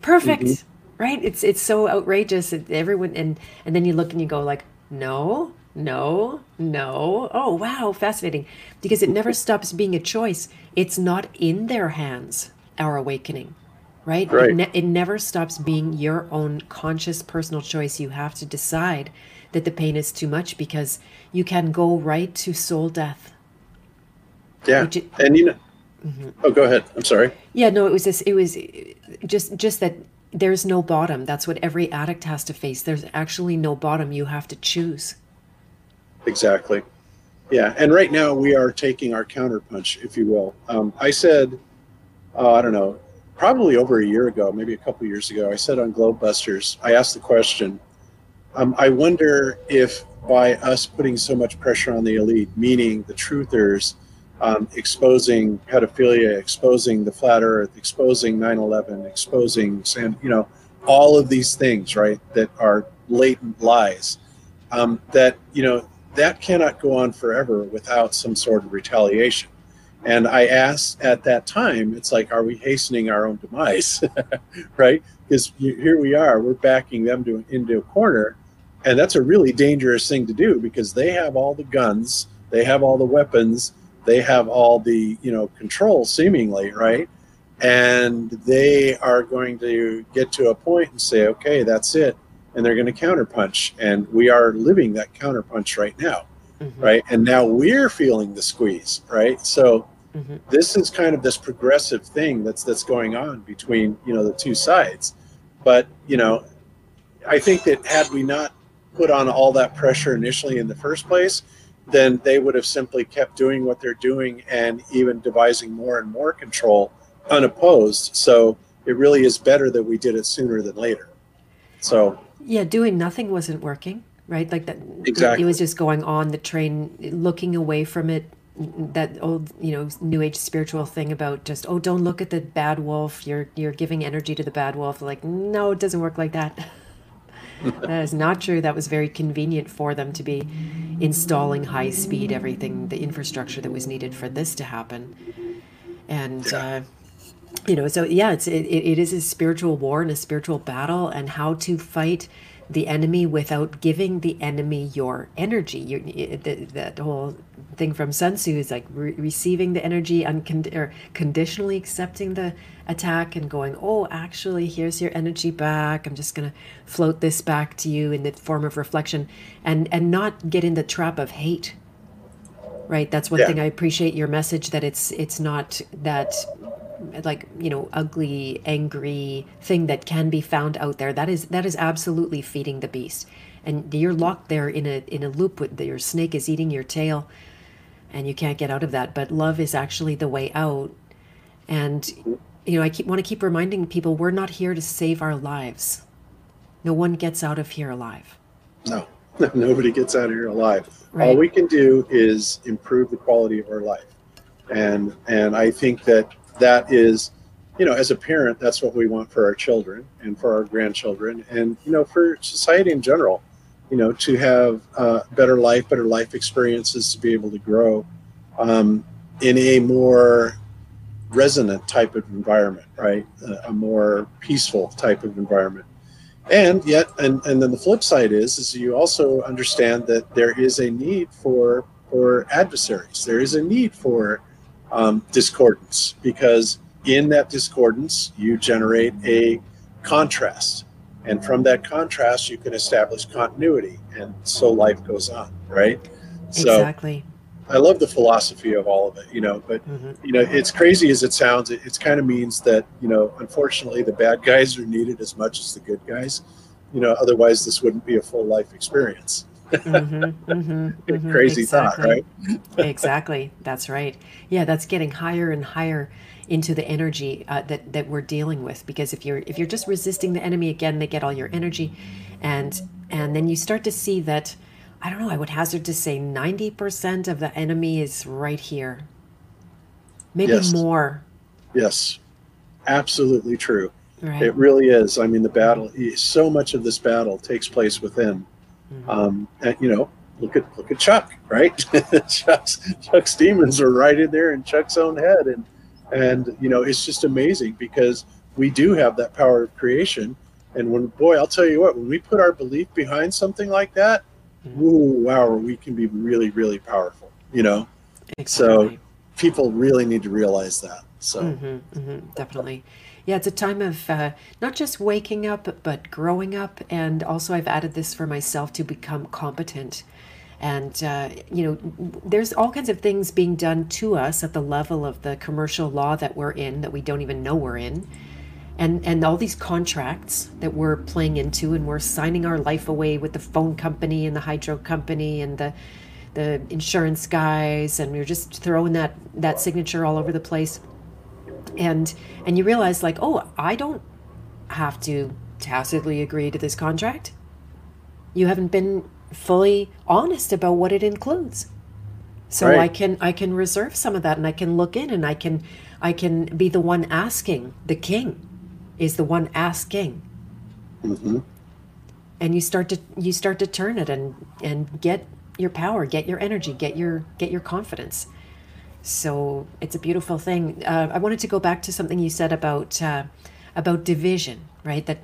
perfect, mm-hmm. Right? It's it's so outrageous. That everyone and and then you look and you go like, no, no, no. Oh wow, fascinating, because it never stops being a choice. It's not in their hands. Our awakening right? right. It, ne- it never stops being your own conscious personal choice. You have to decide that the pain is too much because you can go right to soul death. Yeah, and you know. Mm-hmm. Oh, go ahead. I'm sorry. Yeah, no, it was this. It was just just that there's no bottom. That's what every addict has to face. There's actually no bottom. You have to choose. Exactly. Yeah, and right now we are taking our counterpunch, if you will. Um, I said, uh, I don't know, probably over a year ago, maybe a couple years ago, I said on Globebusters, I asked the question, um, I wonder if by us putting so much pressure on the elite, meaning the truthers, um, exposing pedophilia, exposing the flat earth, exposing 9-11, exposing, you know, all of these things, right, that are latent lies, um, that, you know, that cannot go on forever without some sort of retaliation. And I asked at that time, it's like, are we hastening our own demise? right? Because here we are, we're backing them to, into a corner. And that's a really dangerous thing to do because they have all the guns, they have all the weapons, they have all the, you know, control seemingly, right? And they are going to get to a point and say, okay, that's it. and they're going to counterpunch. And we are living that counterpunch right now, mm-hmm. right? And now we're feeling the squeeze, right? So mm-hmm. this is kind of this progressive thing that's that's going on between you know the two sides. But you know, I think that had we not put on all that pressure initially in the first place, then they would have simply kept doing what they're doing and even devising more and more control unopposed. So it really is better that we did it sooner than later. So yeah, doing nothing wasn't working, right? Like that. Exactly. It was just going on the train, looking away from it. That old, you know, new age spiritual thing about just oh, don't look at the bad wolf. You're you're giving energy to the bad wolf. Like no, it doesn't work like that. that is not true. That was very convenient for them to be installing high speed everything, the infrastructure that was needed for this to happen. And uh, you know so yeah it's it, it is a spiritual war and a spiritual battle and how to fight the enemy without giving the enemy your energy you the, that whole thing from sun tzu is like re- receiving the energy uncond- or conditionally accepting the attack and going oh actually here's your energy back. I'm just going to float this back to you in the form of reflection and and not get in the trap of hate right? That's one yeah. thing i appreciate your message that it's it's not that like you know ugly angry thing that can be found out there. That is that is absolutely feeding the beast. And you're locked there in a in a loop with your snake is eating your tail and you can't get out of that but love is actually the way out. And you know i keep want to keep reminding people we're not here to save our lives. No one gets out of here alive. No. Nobody gets out of here alive. Right. all we can do is improve the quality of our life. And and i think that that is you know as a parent that's what we want for our children and for our grandchildren. And you know for society in general you know to have uh, better life better life experiences to be able to grow um, in a more resonant type of environment right? A more peaceful type of environment. And yet and, and then the flip side is is you also understand that there is a need for for adversaries. There is a need for um, discordance because in that discordance you generate a contrast and from that contrast you can establish continuity and so life goes on right so exactly i love the philosophy of all of it you know but mm-hmm. you know it's crazy as it sounds it, it kind of means that you know unfortunately the bad guys are needed as much as the good guys you know otherwise this wouldn't be a full life experience mm-hmm, mm-hmm, mm-hmm, crazy exactly. thought, right? exactly. That's right. Yeah, that's getting higher and higher into the energy uh, that that we're dealing with. Because if you're if you're just resisting the enemy again, they get all your energy, and and then you start to see that. I don't know. I would hazard to say ninety percent of the enemy is right here. Maybe yes. more. Yes, absolutely true. Right. It really is. I mean, the battle. So much of this battle takes place within Mm-hmm. Um, and, you know, look at look at Chuck, right? Chuck's Chuck's demons are right in there in Chuck's own head, and and you know it's just amazing because we do have that power of creation. And when boy, I'll tell you what, when we put our belief behind something like that, mm-hmm. ooh, wow, we can be really, really powerful. You know, exactly. so people really need to realize that. So mm-hmm, mm-hmm, definitely yeah, it's a time of uh, not just waking up, but growing up. And also, I've added this for myself to become competent. And, uh, you know, there's all kinds of things being done to us at the level of the commercial law that we're in that we don't even know we're in. And, and all these contracts that we're playing into, and we're signing our life away with the phone company and the hydro company and the, the insurance guys, and we're just throwing that, that signature all over the place. And and you realize like oh i don't have to tacitly agree to this contract. You haven't been fully honest about what it includes so right. i can i can reserve some of that and i can look in and i can i can be the one asking the king is the one asking mm-hmm. and you start to you start to turn it and and get your power get your energy get your get your confidence so it's a beautiful thing. Uh, I wanted to go back to something you said about uh, about division, right? That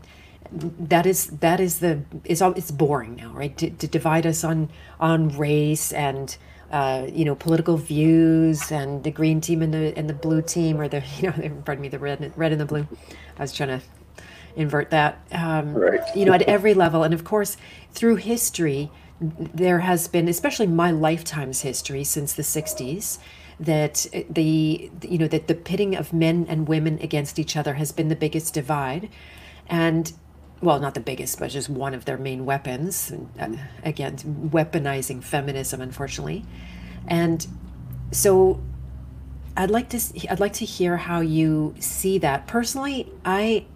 that is that is the it's all it's boring now, right? To, to divide us on on race and uh, you know political views and the green team and the and the blue team or the you know pardon me the red red and the blue. I was trying to invert that. Um, Right. you know, at every level, and of course, through history, there has been, especially my lifetime's history since the '60s, that the you know that the pitting of men and women against each other has been the biggest divide, and well, not the biggest, but just one of their main weapons. Uh, again, weaponizing feminism, unfortunately, and so I'd like to I'd like to hear how you see that. Personally, I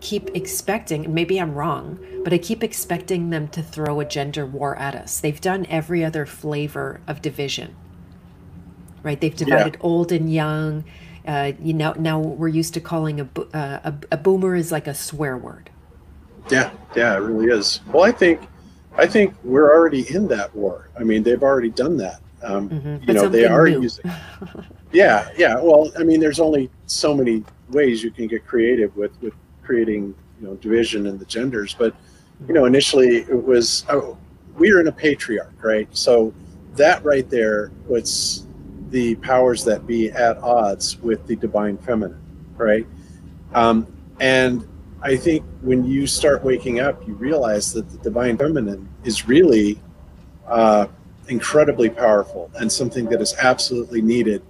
keep expecting, maybe I'm wrong, but I keep expecting them to throw a gender war at us. They've done every other flavor of division. Right? They've divided Yeah. old and young. Uh, you know, now we're used to calling a, bo- uh, a a boomer is like a swear word. Yeah, yeah, it really is. Well, I think, I think we're already in that war. I mean, they've already done that. Um, Mhm. You know, they are new. using. Yeah, yeah. Well, I mean, there's only so many ways you can get creative with with creating, you know, division in the genders. But you know, initially it was oh, we are in a patriarch, right? So that right there puts the powers that be at odds with the divine feminine, right? Um, and I think when you start waking up, you realize that the divine feminine is really uh, incredibly powerful and something that is absolutely needed,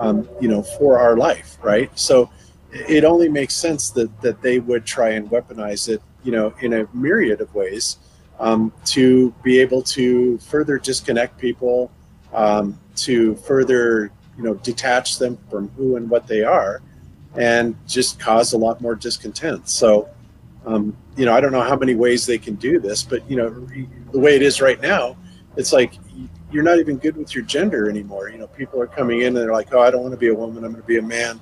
um, you know, for our life, right? So it only makes sense that that they would try and weaponize it, you know, in a myriad of ways um, to be able to further disconnect people, um, to further, you know, detach them from who and what they are, and just cause a lot more discontent. So, um, you know, I don't know how many ways they can do this, but you know, the way it is right now, it's like you're not even good with your gender anymore. You know, people are coming in and they're like, "Oh, I don't want to be a woman. I'm going to be a man."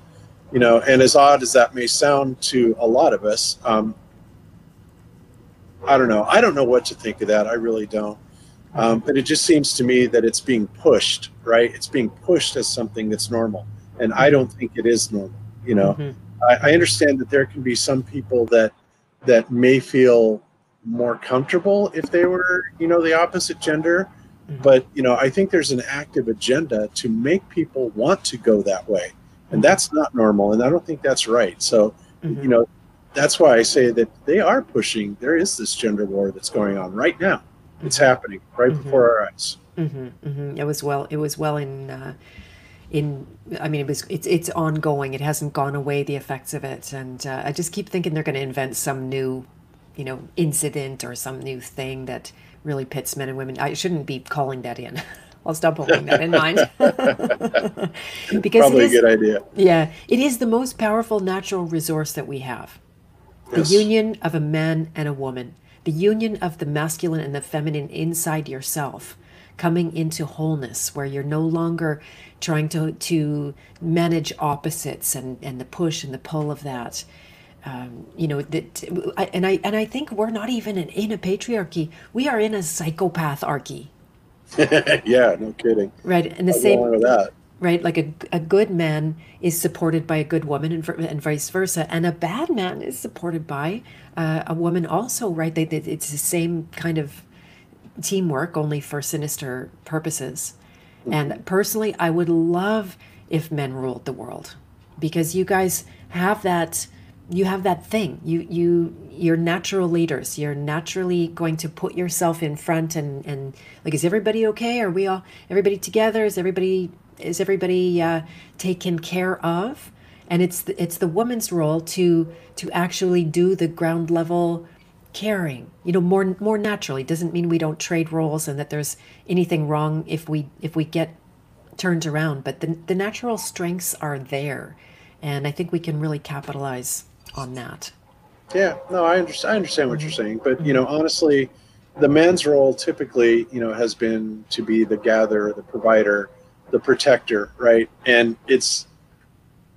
You know, and as odd as that may sound to a lot of us, um, I don't know. I don't know what to think of that. I really don't. Um, but it just seems to me that it's being pushed, right? It's being pushed as something that's normal, and I don't think it is normal. You know, Mhm. I, I understand that there can be some people that that may feel more comfortable if they were, you know, the opposite gender. Mhm. But you know, I think there's an active agenda to make people want to go that way, and that's not normal, and I don't think that's right. So, Mhm. you know, that's why I say that they are pushing. There is this gender war that's going on right now. It's happening right before our eyes. hmm hmm It was well. It was well in. Uh, in. I mean, it was. It's. It's ongoing. It hasn't gone away. The effects of it, and uh, I just keep thinking they're going to invent some new, you know, incident or some new thing that really pits men and women. I shouldn't be calling that in. I'll stop holding that in mind. because Probably a good idea. yeah, it is the most powerful natural resource that we have. The union of a man and a woman, the union of the masculine and the feminine inside yourself, coming into wholeness where you're no longer trying to, to manage opposites and, and the push and the pull of that. Um, you know that, I- and I and I think we're not even in, in a patriarchy. We are in a psychopatharchy. yeah, no kidding. right? And the What's same right? Like a, a good man is supported by a good woman and, and vice versa. And a bad man is supported by uh, a woman also, right? They, they, it's the same kind of teamwork, only for sinister purposes. And personally, I would love if men ruled the world because you guys have that you have that thing. You you you're natural leaders. You're naturally going to put yourself in front and and like is everybody okay? Are we all everybody together? Is everybody is everybody uh, taken care of? And it's the, it's the woman's role to to actually do the ground level caring you know more more naturally doesn't mean we don't trade roles and that there's anything wrong if we if we get turned around but the, the natural strengths are there and i think we can really capitalize on that Yeah, no, I understand. I understand what you're mm-hmm. saying, but you know, mm-hmm. honestly, the man's role typically, you know, has been to be the gatherer, the provider, the protector, right? And it's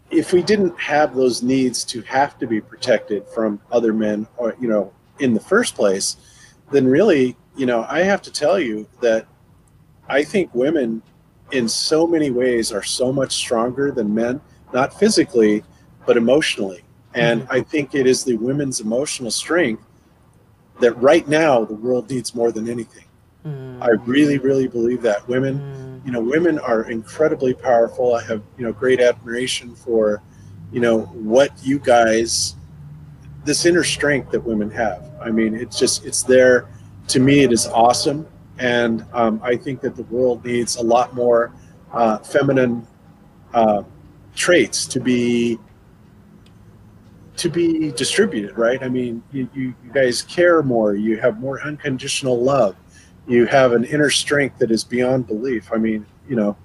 if we didn't have those needs to have to be protected from other men, or you know, in the first place, then really, you know, I have to tell you that I think women, in so many ways, are so much stronger than men, not physically, but emotionally. And I think it is the women's emotional strength that right now the world needs more than anything. Mm, I really, really believe that women, mm, you know, women are incredibly powerful. I have, you know, great admiration for, you know, what you guys this inner strength that women have. I mean, it's just it's there. To me, it is awesome, and um, I think that the world needs a lot more uh, feminine uh, traits to be to be distributed. Right? I mean, you, you, you guys care more. You have more unconditional love. You have an inner strength that is beyond belief. I mean, you know.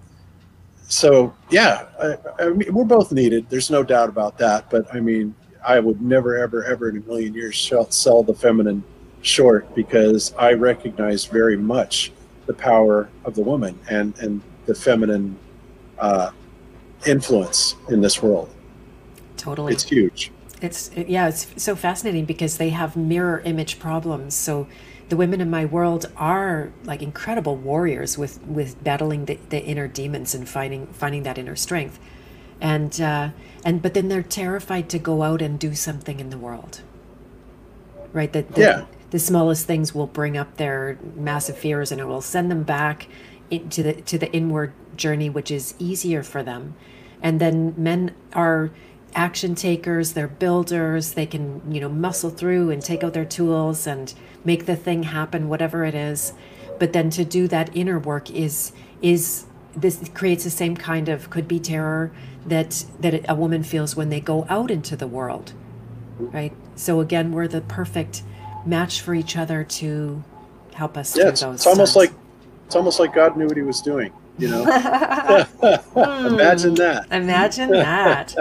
So yeah, I, I mean, we're both needed. There's no doubt about that. But I mean, I would never, ever, ever in a million years sell the feminine short because I recognize very much the power of the woman and and the feminine uh, influence in this world. Totally, it's huge. It's it, yeah, it's so fascinating because they have mirror image problems. So the women in my world are like incredible warriors with with battling the, the inner demons and finding finding that inner strength and uh, and but then they're terrified to go out and do something in the world. Right? That the, yeah. the smallest things will bring up their massive fears and it will send them back into the to the inward journey which is easier for them. And then men are action takers they're builders they can you know muscle through and take out their tools and make the thing happen whatever it is. But then to do that inner work is is this creates the same kind of could be terror that that a woman feels when they go out into the world right? So again we're the perfect match for each other to help us yeah, it's, it's almost like it's almost like god knew what he was doing you know? Imagine that. Imagine that.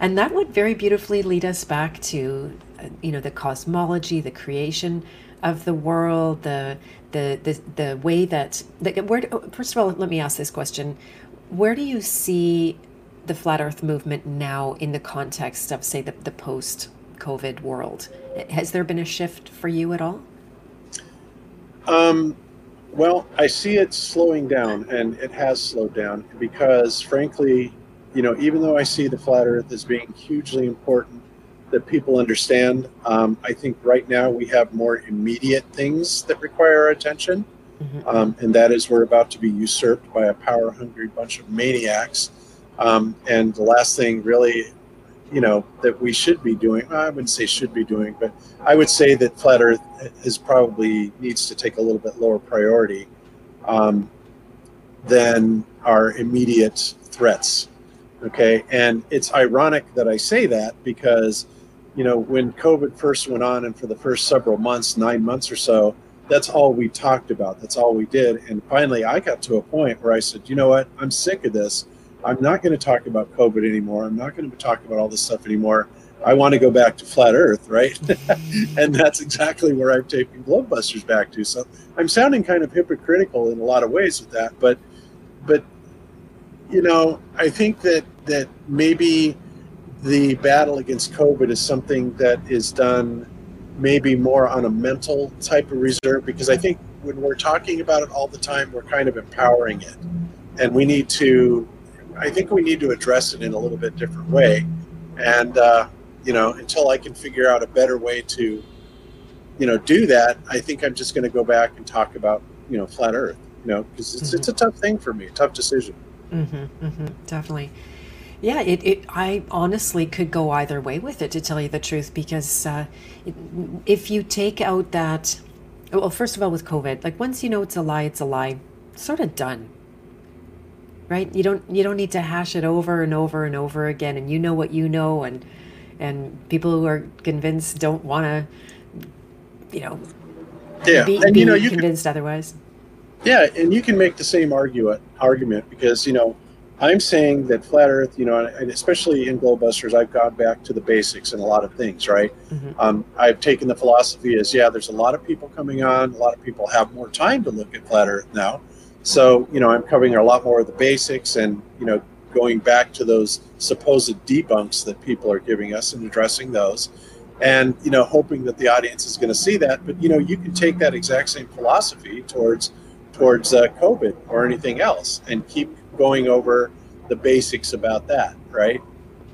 And that would very beautifully lead us back to uh, you know the cosmology the creation of the world, the the the, the way that the, where first of all, let me ask this question: Where do you see the flat Earth movement now in the context of, say, the, the post COVID world? Has there been a shift for you at all? Um, well, I see it slowing down, and it has slowed down because, frankly, you know, even though I see the flat Earth as being hugely important that people understand. Um, I think right now we have more immediate things that require our attention, mm-hmm. um, and that is we're about to be usurped by a power hungry bunch of maniacs. Um, and the last thing, really, you know, that we should be doing, I wouldn't say should be doing, but I would say that flat Earth is probably needs to take a little bit lower priority um, than our immediate threats. Okay, and it's ironic that I say that because you know, when COVID first went on, and for the first several months, nine months or so, that's all we talked about. That's all we did. And finally, I got to a point where I said, you know what? I'm sick of this. I'm not going to talk about COVID anymore. I'm not going to talk about all this stuff anymore. I want to go back to flat Earth, right? and that's exactly where I'm taking Globebusters back to. So I'm sounding kind of hypocritical in a lot of ways with that, but, but, you know, I think that that maybe the battle against COVID is something that is done maybe more on a mental type of reserve because I think when we're talking about it all the time, we're kind of empowering it. And we need to, I think we need to address it in a little bit different way. And, uh, you know, until I can figure out a better way to, you know, do that, I think I'm just going to go back and talk about, you know, flat Earth, you know, because it's, mm-hmm. it's a tough thing for me, a tough decision. Mm-hmm, mm-hmm, definitely. Yeah, it, it. I honestly could go either way with it, to tell you the truth, because uh, it, if you take out that, well, first of all, with COVID, like once you know it's a lie, it's a lie. sort of done, right? You don't you don't need to hash it over and over and over again, and you know what you know, and and people who are convinced don't want to, you know, yeah, be, and be you know you convinced can, otherwise. Yeah, and you can make the same argument argument because you know I'm saying that flat Earth, you know, and especially in Globebusters, I've gone back to the basics in a lot of things, right? Mm-hmm. Um, I've taken the philosophy as, yeah, there's a lot of people coming on, a lot of people have more time to look at flat Earth now. So, you know, I'm covering a lot more of the basics and, you know, going back to those supposed debunks that people are giving us and addressing those. And, you know, hoping that the audience is going to see that. But, you know, you can take that exact same philosophy towards towards uh, COVID or anything else and keep going over the basics about that, right?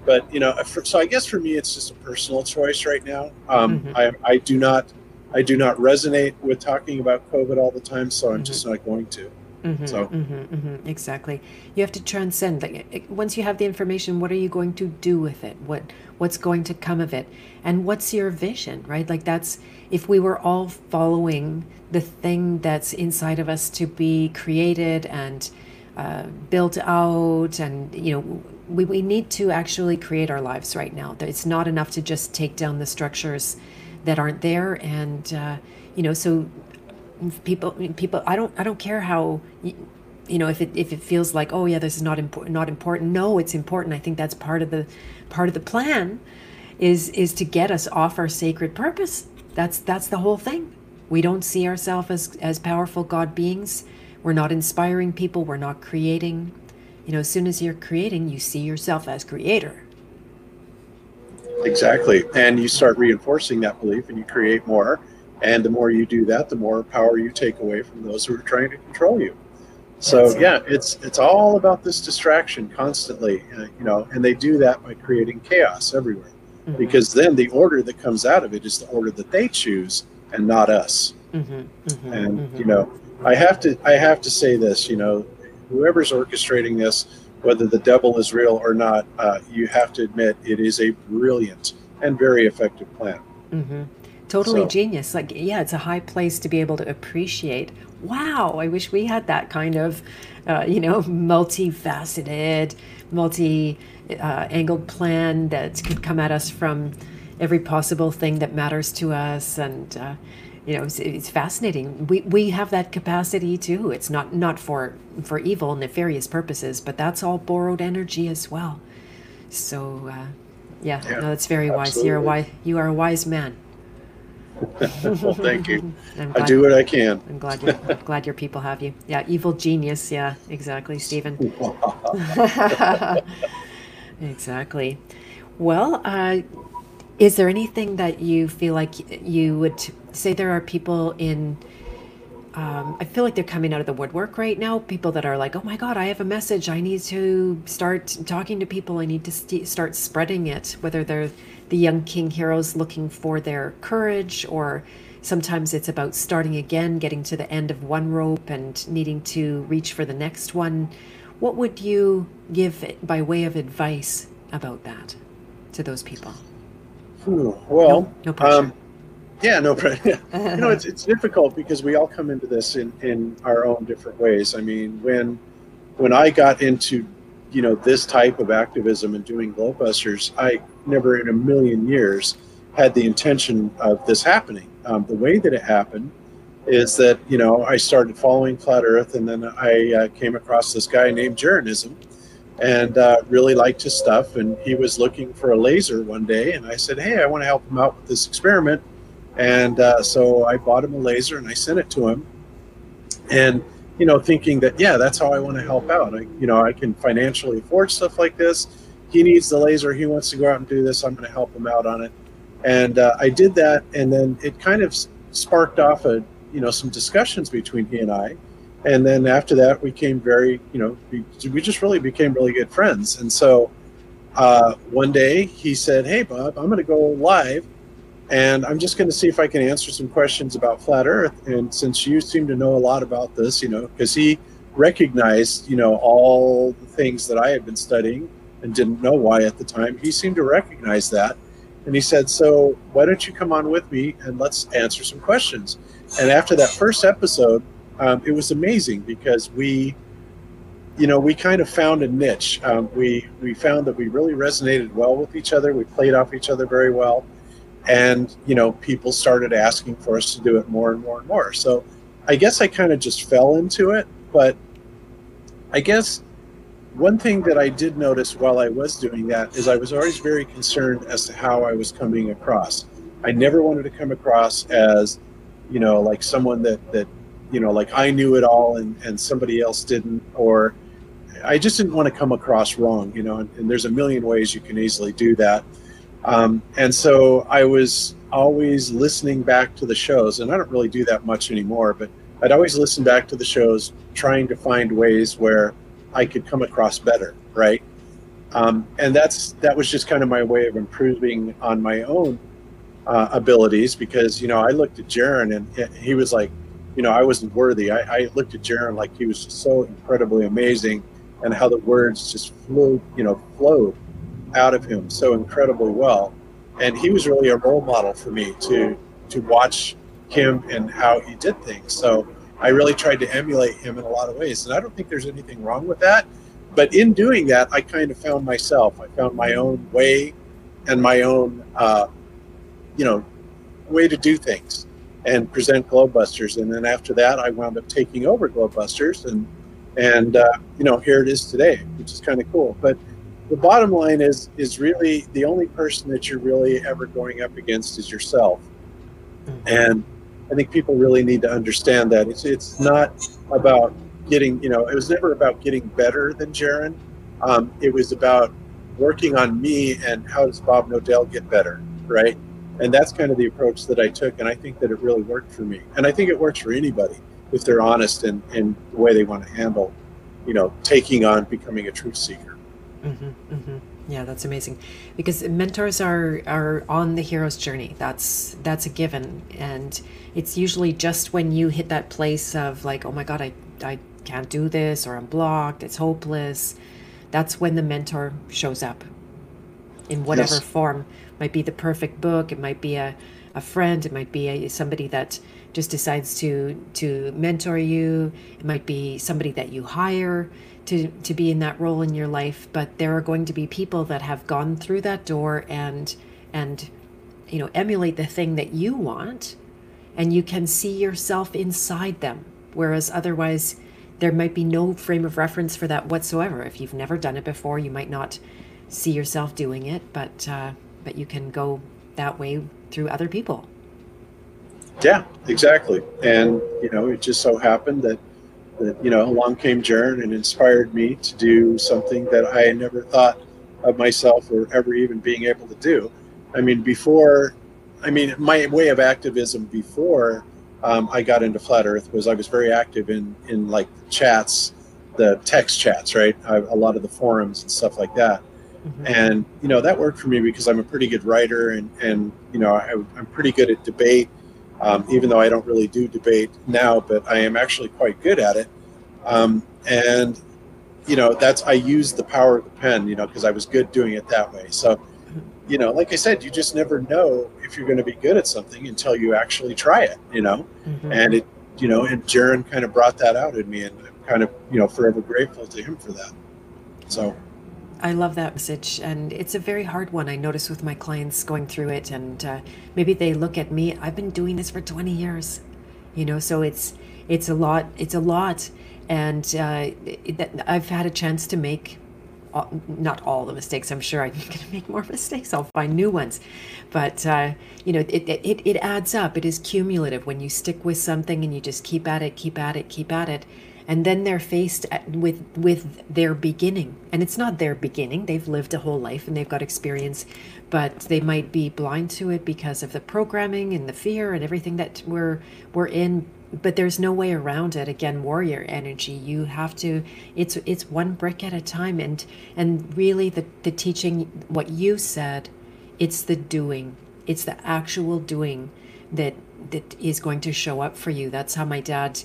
But you know, for, so I guess for me, it's just a personal choice right now. Um, mm-hmm. I, I do not, I do not resonate with talking about COVID all the time, so I'm mm-hmm. just not going to. Mm-hmm, so mm-hmm, mm-hmm, exactly, you have to transcend. Like once you have the information, what are you going to do with it? What what's going to come of it? And what's your vision? Right? Like that's if we were all following the thing that's inside of us to be created and uh, built out, and you know, we we need to actually create our lives right now. It's not enough to just take down the structures that aren't there, and uh, you know, so people people i don't i don't care how you know if it if it feels like oh yeah this is not important not important. No it's important. I think that's part of the part of the plan is is to get us off our sacred purpose. That's that's the whole thing. We don't see ourselves as as powerful god beings. We're not inspiring people. We're not creating. You know as soon as you're creating you see yourself as creator. Exactly. And you start reinforcing that belief and you create more and the more you do that, the more power you take away from those who are trying to control you. So yeah, it's it's all about this distraction constantly, uh, you know, and they do that by creating chaos everywhere, mm-hmm. because then the order that comes out of it is the order that they choose and not us. Mm-hmm. Mm-hmm. And mm-hmm. you know, I have to I have to say this, you know, whoever's orchestrating this, whether the devil is real or not, uh, you have to admit it is a brilliant and very effective plan. Totally so. genius. Like yeah it's a high place to be able to appreciate wow i wish we had that kind of uh, you know multifaceted multi uh, angled plan that could come at us from every possible thing that matters to us. And uh, you know it's, it's, fascinating. We we have that capacity too. It's not not for for evil nefarious purposes but that's all borrowed energy as well. So uh, yeah, yeah no it's very absolutely. wise. You're a wise you are a wise man well, thank you. I do what I can. I'm glad you glad your people have you. Yeah, evil genius. Yeah, exactly, Stephen. exactly. Well, uh, is there anything that you feel like you would say there are people in? Um, I feel like they're coming out of the woodwork right now. People that are like, "Oh my God, I have a message. I need to start talking to people. I need to st- start spreading it." Whether they're the young king heroes looking for their courage, or sometimes it's about starting again, getting to the end of one rope and needing to reach for the next one. What would you give by way of advice about that to those people? Ooh, well, no, no pressure. Um, yeah, no pressure. you know, it's, it's difficult because we all come into this in, in our own different ways. I mean, when when I got into you know this type of activism and doing Globebusters, I never in a million years had the intention of this happening. Um, the way that it happened is that you know I started following flat Earth, and then I uh, came across this guy named Jeranism, and uh, really liked his stuff. And he was looking for a laser one day, and I said, "Hey, I want to help him out with this experiment." And uh, so I bought him a laser, and I sent it to him. And you know, thinking that yeah, that's how I want to help out. I, you know, I can financially afford stuff like this. He needs the laser. He wants to go out and do this. I'm going to help him out on it. And uh, I did that, and then it kind of sparked off a you know some discussions between he and I. And then after that, we came very you know we, we just really became really good friends. And so uh, one day he said, "Hey Bob, I'm going to go live and I'm just going to see if I can answer some questions about flat Earth. And since you seem to know a lot about this, you know, because he recognized, you know, all the things that I had been studying and didn't know why at the time, he seemed to recognize that. And he said, So why don't you come on with me and let's answer some questions? And after that first episode, um, it was amazing because we, you know, we kind of found a niche. Um, we we found that we really resonated well with each other. We played off each other very well and you know people started asking for us to do it more and more and more so i guess i kind of just fell into it but i guess one thing that i did notice while i was doing that is i was always very concerned as to how i was coming across. I never wanted to come across as you know like someone that that you know like i knew it all and and somebody else didn't or i just didn't want to come across wrong you know and, and there's a million ways you can easily do that. Um, and so I was always listening back to the shows, and I don't really do that much anymore, but I'd always listen back to the shows, trying to find ways where I could come across better, right? Um, and that's that was just kind of my way of improving on my own uh, abilities because you know I looked at Jeran and he was like, you know, I wasn't worthy. I, I looked at Jeran like he was so incredibly amazing, and how the words just flew, you know, flowed out of him so incredibly well. And he was really a role model for me to to watch him and how he did things. So I really tried to emulate him in a lot of ways, and I don't think there's anything wrong with that. But in doing that, I kind of found myself. I found my own way and my own, uh, you know, way to do things and present Globebusters. And then after that, I wound up taking over Globebusters, and and uh, you know here it is today, which is kind of cool. But the bottom line is is really the only person that you're really ever going up against is yourself, mm-hmm. and I think people really need to understand that it's it's not about getting you know it was never about getting better than Jeran. Um, it was about working on me and how does Bob Knodel get better, right? and that's kind of the approach that I took, and I think that it really worked for me, and I think it works for anybody if they're honest and in the way they want to handle, you know, taking on becoming a truth seeker. Mm-hmm, mm-hmm. Yeah, that's amazing, because mentors are are on the hero's journey. That's that's a given, and it's usually just when you hit that place of like, oh my god, I I can't do this, or I'm blocked, it's hopeless. That's when the mentor shows up in whatever yes. form might be the perfect book it might be a, a friend it might be a, somebody that just decides to to mentor you it might be somebody that you hire to to be in that role in your life but there are going to be people that have gone through that door and and you know emulate the thing that you want and you can see yourself inside them whereas otherwise there might be no frame of reference for that whatsoever if you've never done it before you might not see yourself doing it, but uh, but you can go that way through other people. Yeah, exactly. And you know, it just so happened that that you know along came Jeran and inspired me to do something that I never thought of myself or ever even being able to do. I mean, before, I mean, my way of activism before um, I got into flat Earth was I was very active in in like chats, the text chats, right? I, a lot of the forums and stuff like that. Mm-hmm. And you know that worked for me because I'm a pretty good writer, and and you know I, am pretty good at debate, um, even though I don't really do debate now, but I am actually quite good at it. Um, and you know that's I use the power of the pen, you know, because I was good doing it that way. So you know, like I said, you just never know if you're going to be good at something until you actually try it, you know. Mm-hmm. And it, you know, and Jeran kind of brought that out in me, and I'm kind of, you know, forever grateful to him for that. So. I love that message, and it's a very hard one. I notice with my clients going through it, and uh, maybe they look at me. I've been doing this for twenty years, you know, so it's it's a lot. It's a lot, and uh, it, I've had a chance to make all, not all the mistakes. I'm sure I'm going to make more mistakes. I'll find new ones, but uh, you know, it, it it adds up. It is cumulative when you stick with something and you just keep at it, keep at it, keep at it and then they're faced with with their beginning and it's not their beginning they've lived a whole life and they've got experience but they might be blind to it because of the programming and the fear and everything that we're we're in but there's no way around it again warrior energy you have to it's it's one brick at a time and and really the the teaching what you said it's the doing it's the actual doing that that is going to show up for you that's how my dad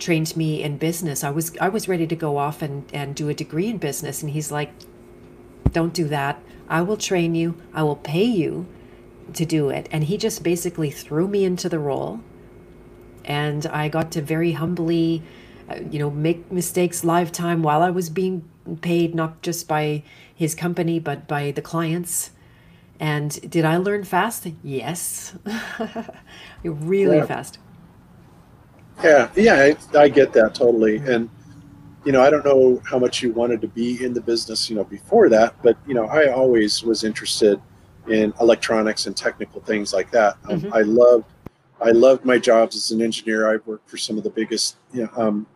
trained me in business. I was I was ready to go off and, and do a degree in business and he's like, Don't do that. I will train you. I will pay you to do it. And he just basically threw me into the role. And I got to very humbly, uh, you know, make mistakes live time while I was being paid, not just by his company, but by the clients. And did I learn fast? Yes. really yeah. fast. Yeah, yeah, I, I get that totally. And, you know, I don't know how much you wanted to be in the business, you know, before that, but, you know, I always was interested in electronics and technical things like that. Um, mm-hmm. I loved, I loved my jobs as an engineer. I've worked for some of the biggest you know, um,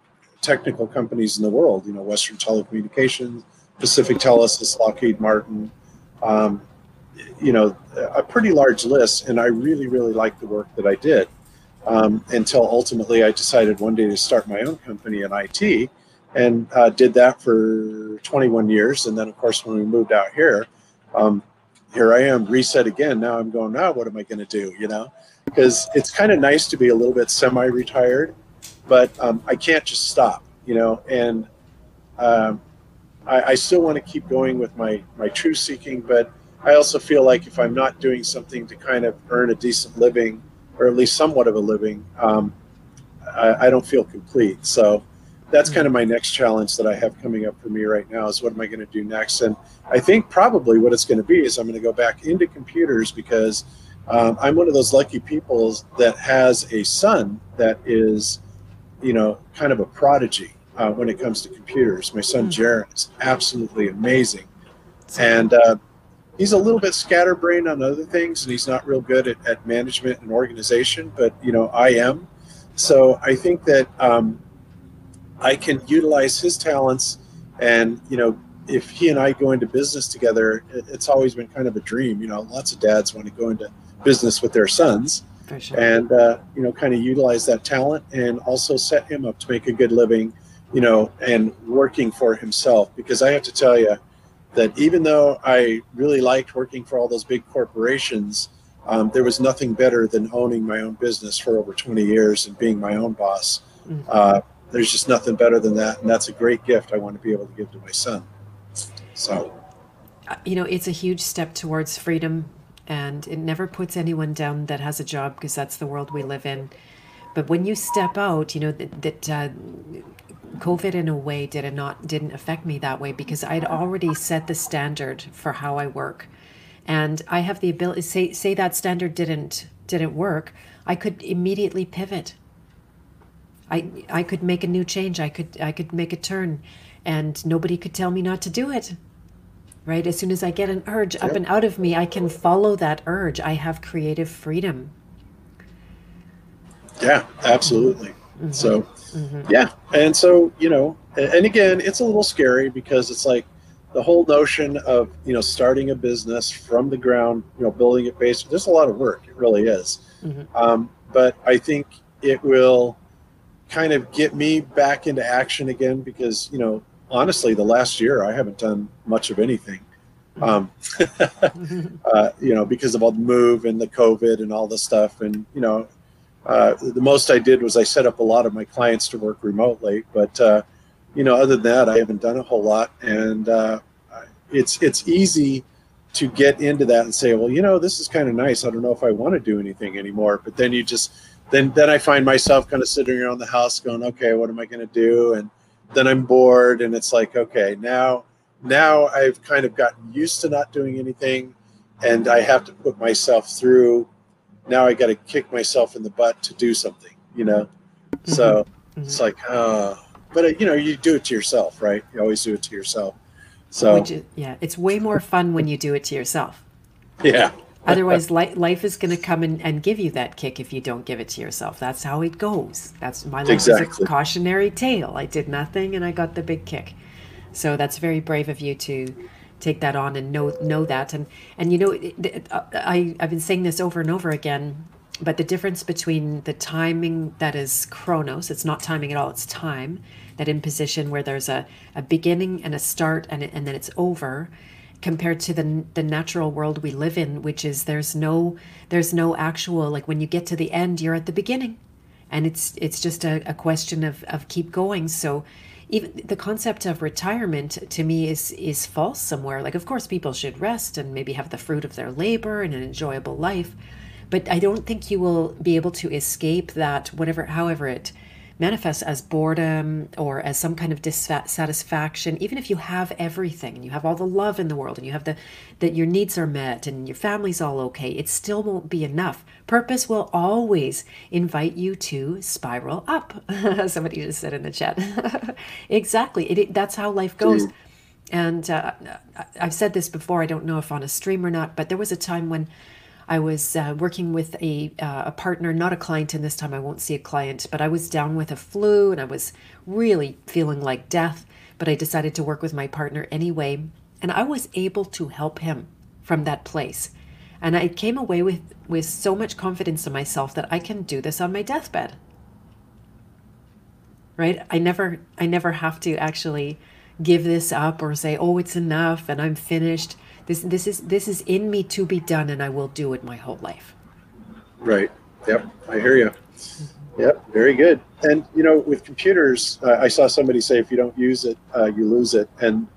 technical companies in the world, you know, Western Telecommunications, Pacific Telesis, Lockheed Martin, um, you know, a pretty large list. And I really, really liked the work that I did um, until ultimately I decided one day to start my own company in IT and uh, did that for 21 years. And then, of course, when we moved out here, um, here I am, reset again. Now I'm going, now what am I going to do? You know, because it's kind of nice to be a little bit semi retired but um, I can't just stop, you know. And um, I, I still want to keep going with my my truth seeking, but I also feel like if I'm not doing something to kind of earn a decent living, or at least somewhat of a living, um, I, I, don't feel complete. So that's kind of my next challenge that I have coming up for me right now is what am I going to do next? And I think probably what it's going to be is I'm going to go back into computers because um, I'm one of those lucky people that has a son that is, you know, kind of a prodigy uh, when it comes to computers. My son mm-hmm. Jared is absolutely amazing, and uh, he's a little bit scatterbrained on other things, and he's not real good at, at management and organization. But you know, I am. So I think that um, I can utilize his talents, and you know, if he and I go into business together, it's always been kind of a dream. You know, lots of dads want to go into business with their sons. Sure. And uh, you know, kind of utilize that talent and also set him up to make a good living you know, and working for himself. Because I have to tell you that even though I really liked working for all those big corporations, um, there was nothing better than owning my own business for over 20 years and being my own boss. Mm-hmm. Uh, there's just nothing better than that. And that's a great gift I want to be able to give to my son. So, uh, you know, it's a huge step towards freedom and it never puts anyone down that has a job because that's the world we live in. But when you step out, you know, that, that uh, COVID in a way did it not didn't affect me that way because I'd already set the standard for how I work. And I have the ability say say that standard didn't didn't work, I could immediately pivot. I I could make a new change. I could I could make a turn and nobody could tell me not to do it. Right? As soon as I get an urge up and out of me, I can follow that urge. I have creative freedom. Yeah, absolutely. Mm-hmm. So, mm-hmm. yeah. And so, you know, and again, it's a little scary because it's like the whole notion of, you know, starting a business from the ground, you know, building it based, there's a lot of work. It really is. Mm-hmm. Um, but I think it will kind of get me back into action again because, you know, honestly, the last year I haven't done much of anything. Um, uh, you know, because of all the move and the COVID and all the stuff. And, you know, uh, the most I did was I set up a lot of my clients to work remotely, but uh, you know, other than that, I haven't done a whole lot, and uh, it's it's easy to get into that and say, well, you know, this is kind of nice. I don't know if I want to do anything anymore. But then you just then then I find myself kind of sitting around the house going, okay, what am I going to do? And then I'm bored, and it's like, okay, now now I've kind of gotten used to not doing anything, and I have to put myself through now I got to kick myself in the butt to do something, you know? Mm-hmm. So mm-hmm. it's like, uh, but uh, you know, you do it to yourself, right? You always do it to yourself. So, is, yeah, it's way more fun when you do it to yourself. Yeah. Otherwise, li- life is going to come and, and give you that kick if you don't give it to yourself. That's how it goes. That's my life exactly. is a cautionary tale. I did nothing and I got the big kick. So that's very brave of you to take that on and know know that and and you know it, it, uh, I I've been saying this over and over again but the difference between the timing that is chronos it's not timing at all it's time that imposition where there's a, a beginning and a start and, and then it's over compared to the the natural world we live in which is there's no there's no actual like when you get to the end you're at the beginning. And it's it's just a, a question of of keep going. So even the concept of retirement to me is is false somewhere. Like of course people should rest and maybe have the fruit of their labor and an enjoyable life. But i don't think you will be able to escape that whatever however it manifests as boredom or as some kind of dissatisfaction even if you have everything and you have all the love in the world and you have the that your needs are met and your family's all okay it still won't be enough. Purpose will always invite you to spiral up somebody just said in the chat. Exactly it, it, that's how life goes. And uh, i've said this before i don't know if on a stream or not but there was a time when I was uh, working with a, uh, a partner, not a client, and this time I won't see a client, but I was down with a flu and I was really feeling like death. But I decided to work with my partner anyway, and I was able to help him from that place. And I came away with, with so much confidence in myself that I can do this on my deathbed. Right? I never I never have to actually give this up or say, oh, it's enough and I'm finished this this is this is in me to be done, and I will do it my whole life. Right. Yep. I hear you. Yep, very good. And you know, with computers, uh, I saw somebody say if you don't use it, uh, you lose it. And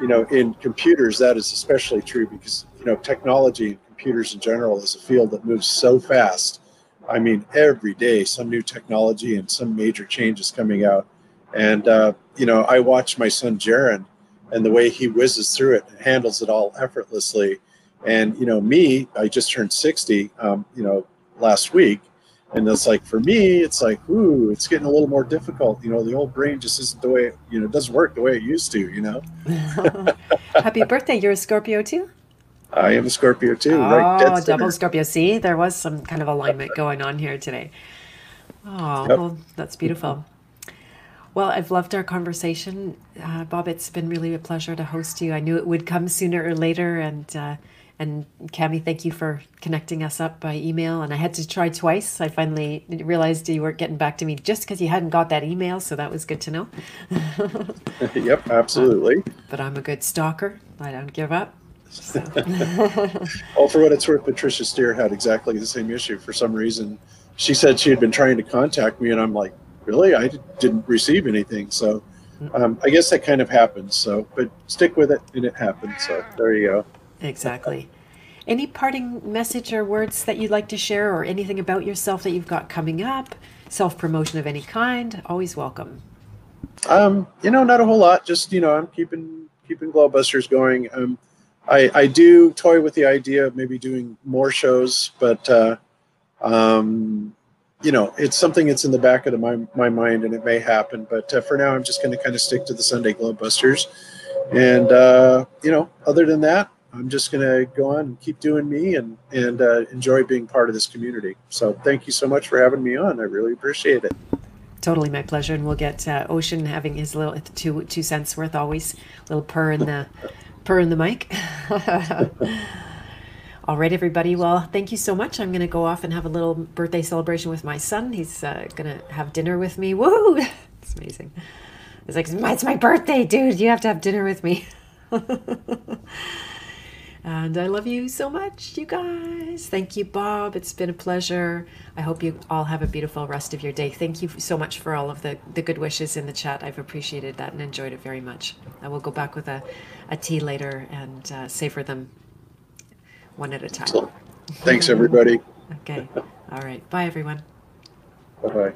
you know, in computers, that is especially true because you know, technology and computers in general is a field that moves so fast. I mean, every day some new technology and some major changes coming out. And uh, you know, I watch my son Jaron and the way he whizzes through it and handles it all effortlessly. And you know, me, I just turned 60, um, you know, last week and it's like for me it's like ooh it's getting a little more difficult. You know the old brain just isn't the way you know it doesn't work the way it used to you know? Happy birthday. You're a scorpio too? I am a scorpio too oh right, double scorpio. See there was some kind of alignment going on here today. Oh yep. well that's beautiful well, I've loved our conversation, uh, Bob. It's been really a pleasure to host you. I knew it would come sooner or later, and uh, and Cami, thank you for connecting us up by email. And I had to try twice. I finally realized you weren't getting back to me just because you hadn't got that email. So that was good to know. yep, absolutely. Um, but I'm a good stalker. I don't give up. So. well, for what it's worth, Patricia Steere had exactly the same issue. For some reason, she said she had been trying to contact me, and I'm like, really? I didn't receive anything. So um, I guess that kind of happens. So, but stick with it, and it happened. So there you go. Exactly. Any parting message or words that you'd like to share, or anything about yourself that you've got coming up? Self promotion of any kind, always welcome. Um, you know, not a whole lot. Just you know, I'm keeping keeping Globebusters going. Um, I I do toy with the idea of maybe doing more shows, but uh, um, you know, it's something that's in the back of the, my my mind, and it may happen. But uh, for now, I'm just going to kind of stick to the Sunday Globebusters, and uh, you know, other than that, I'm just going to go on and keep doing me and and uh, enjoy being part of this community. So thank you so much for having me on. I really appreciate it. Totally my pleasure, and we'll get uh, Ocean having his little two two cents worth always little purr in the purr in the mic. All right, everybody. Well, thank you so much. I'm going to go off and have a little birthday celebration with my son. He's uh, going to have dinner with me. Woo! It's amazing. It's like, it's my birthday, dude. You have to have dinner with me. And I love you so much, you guys. Thank you, Bob. It's been a pleasure. I hope you all have a beautiful rest of your day. Thank you so much for all of the, the good wishes in the chat. I've appreciated that and enjoyed it very much. I will go back with a, a tea later and uh, savor them one at a time. Thanks, everybody. okay. All right. Bye, everyone. Bye bye.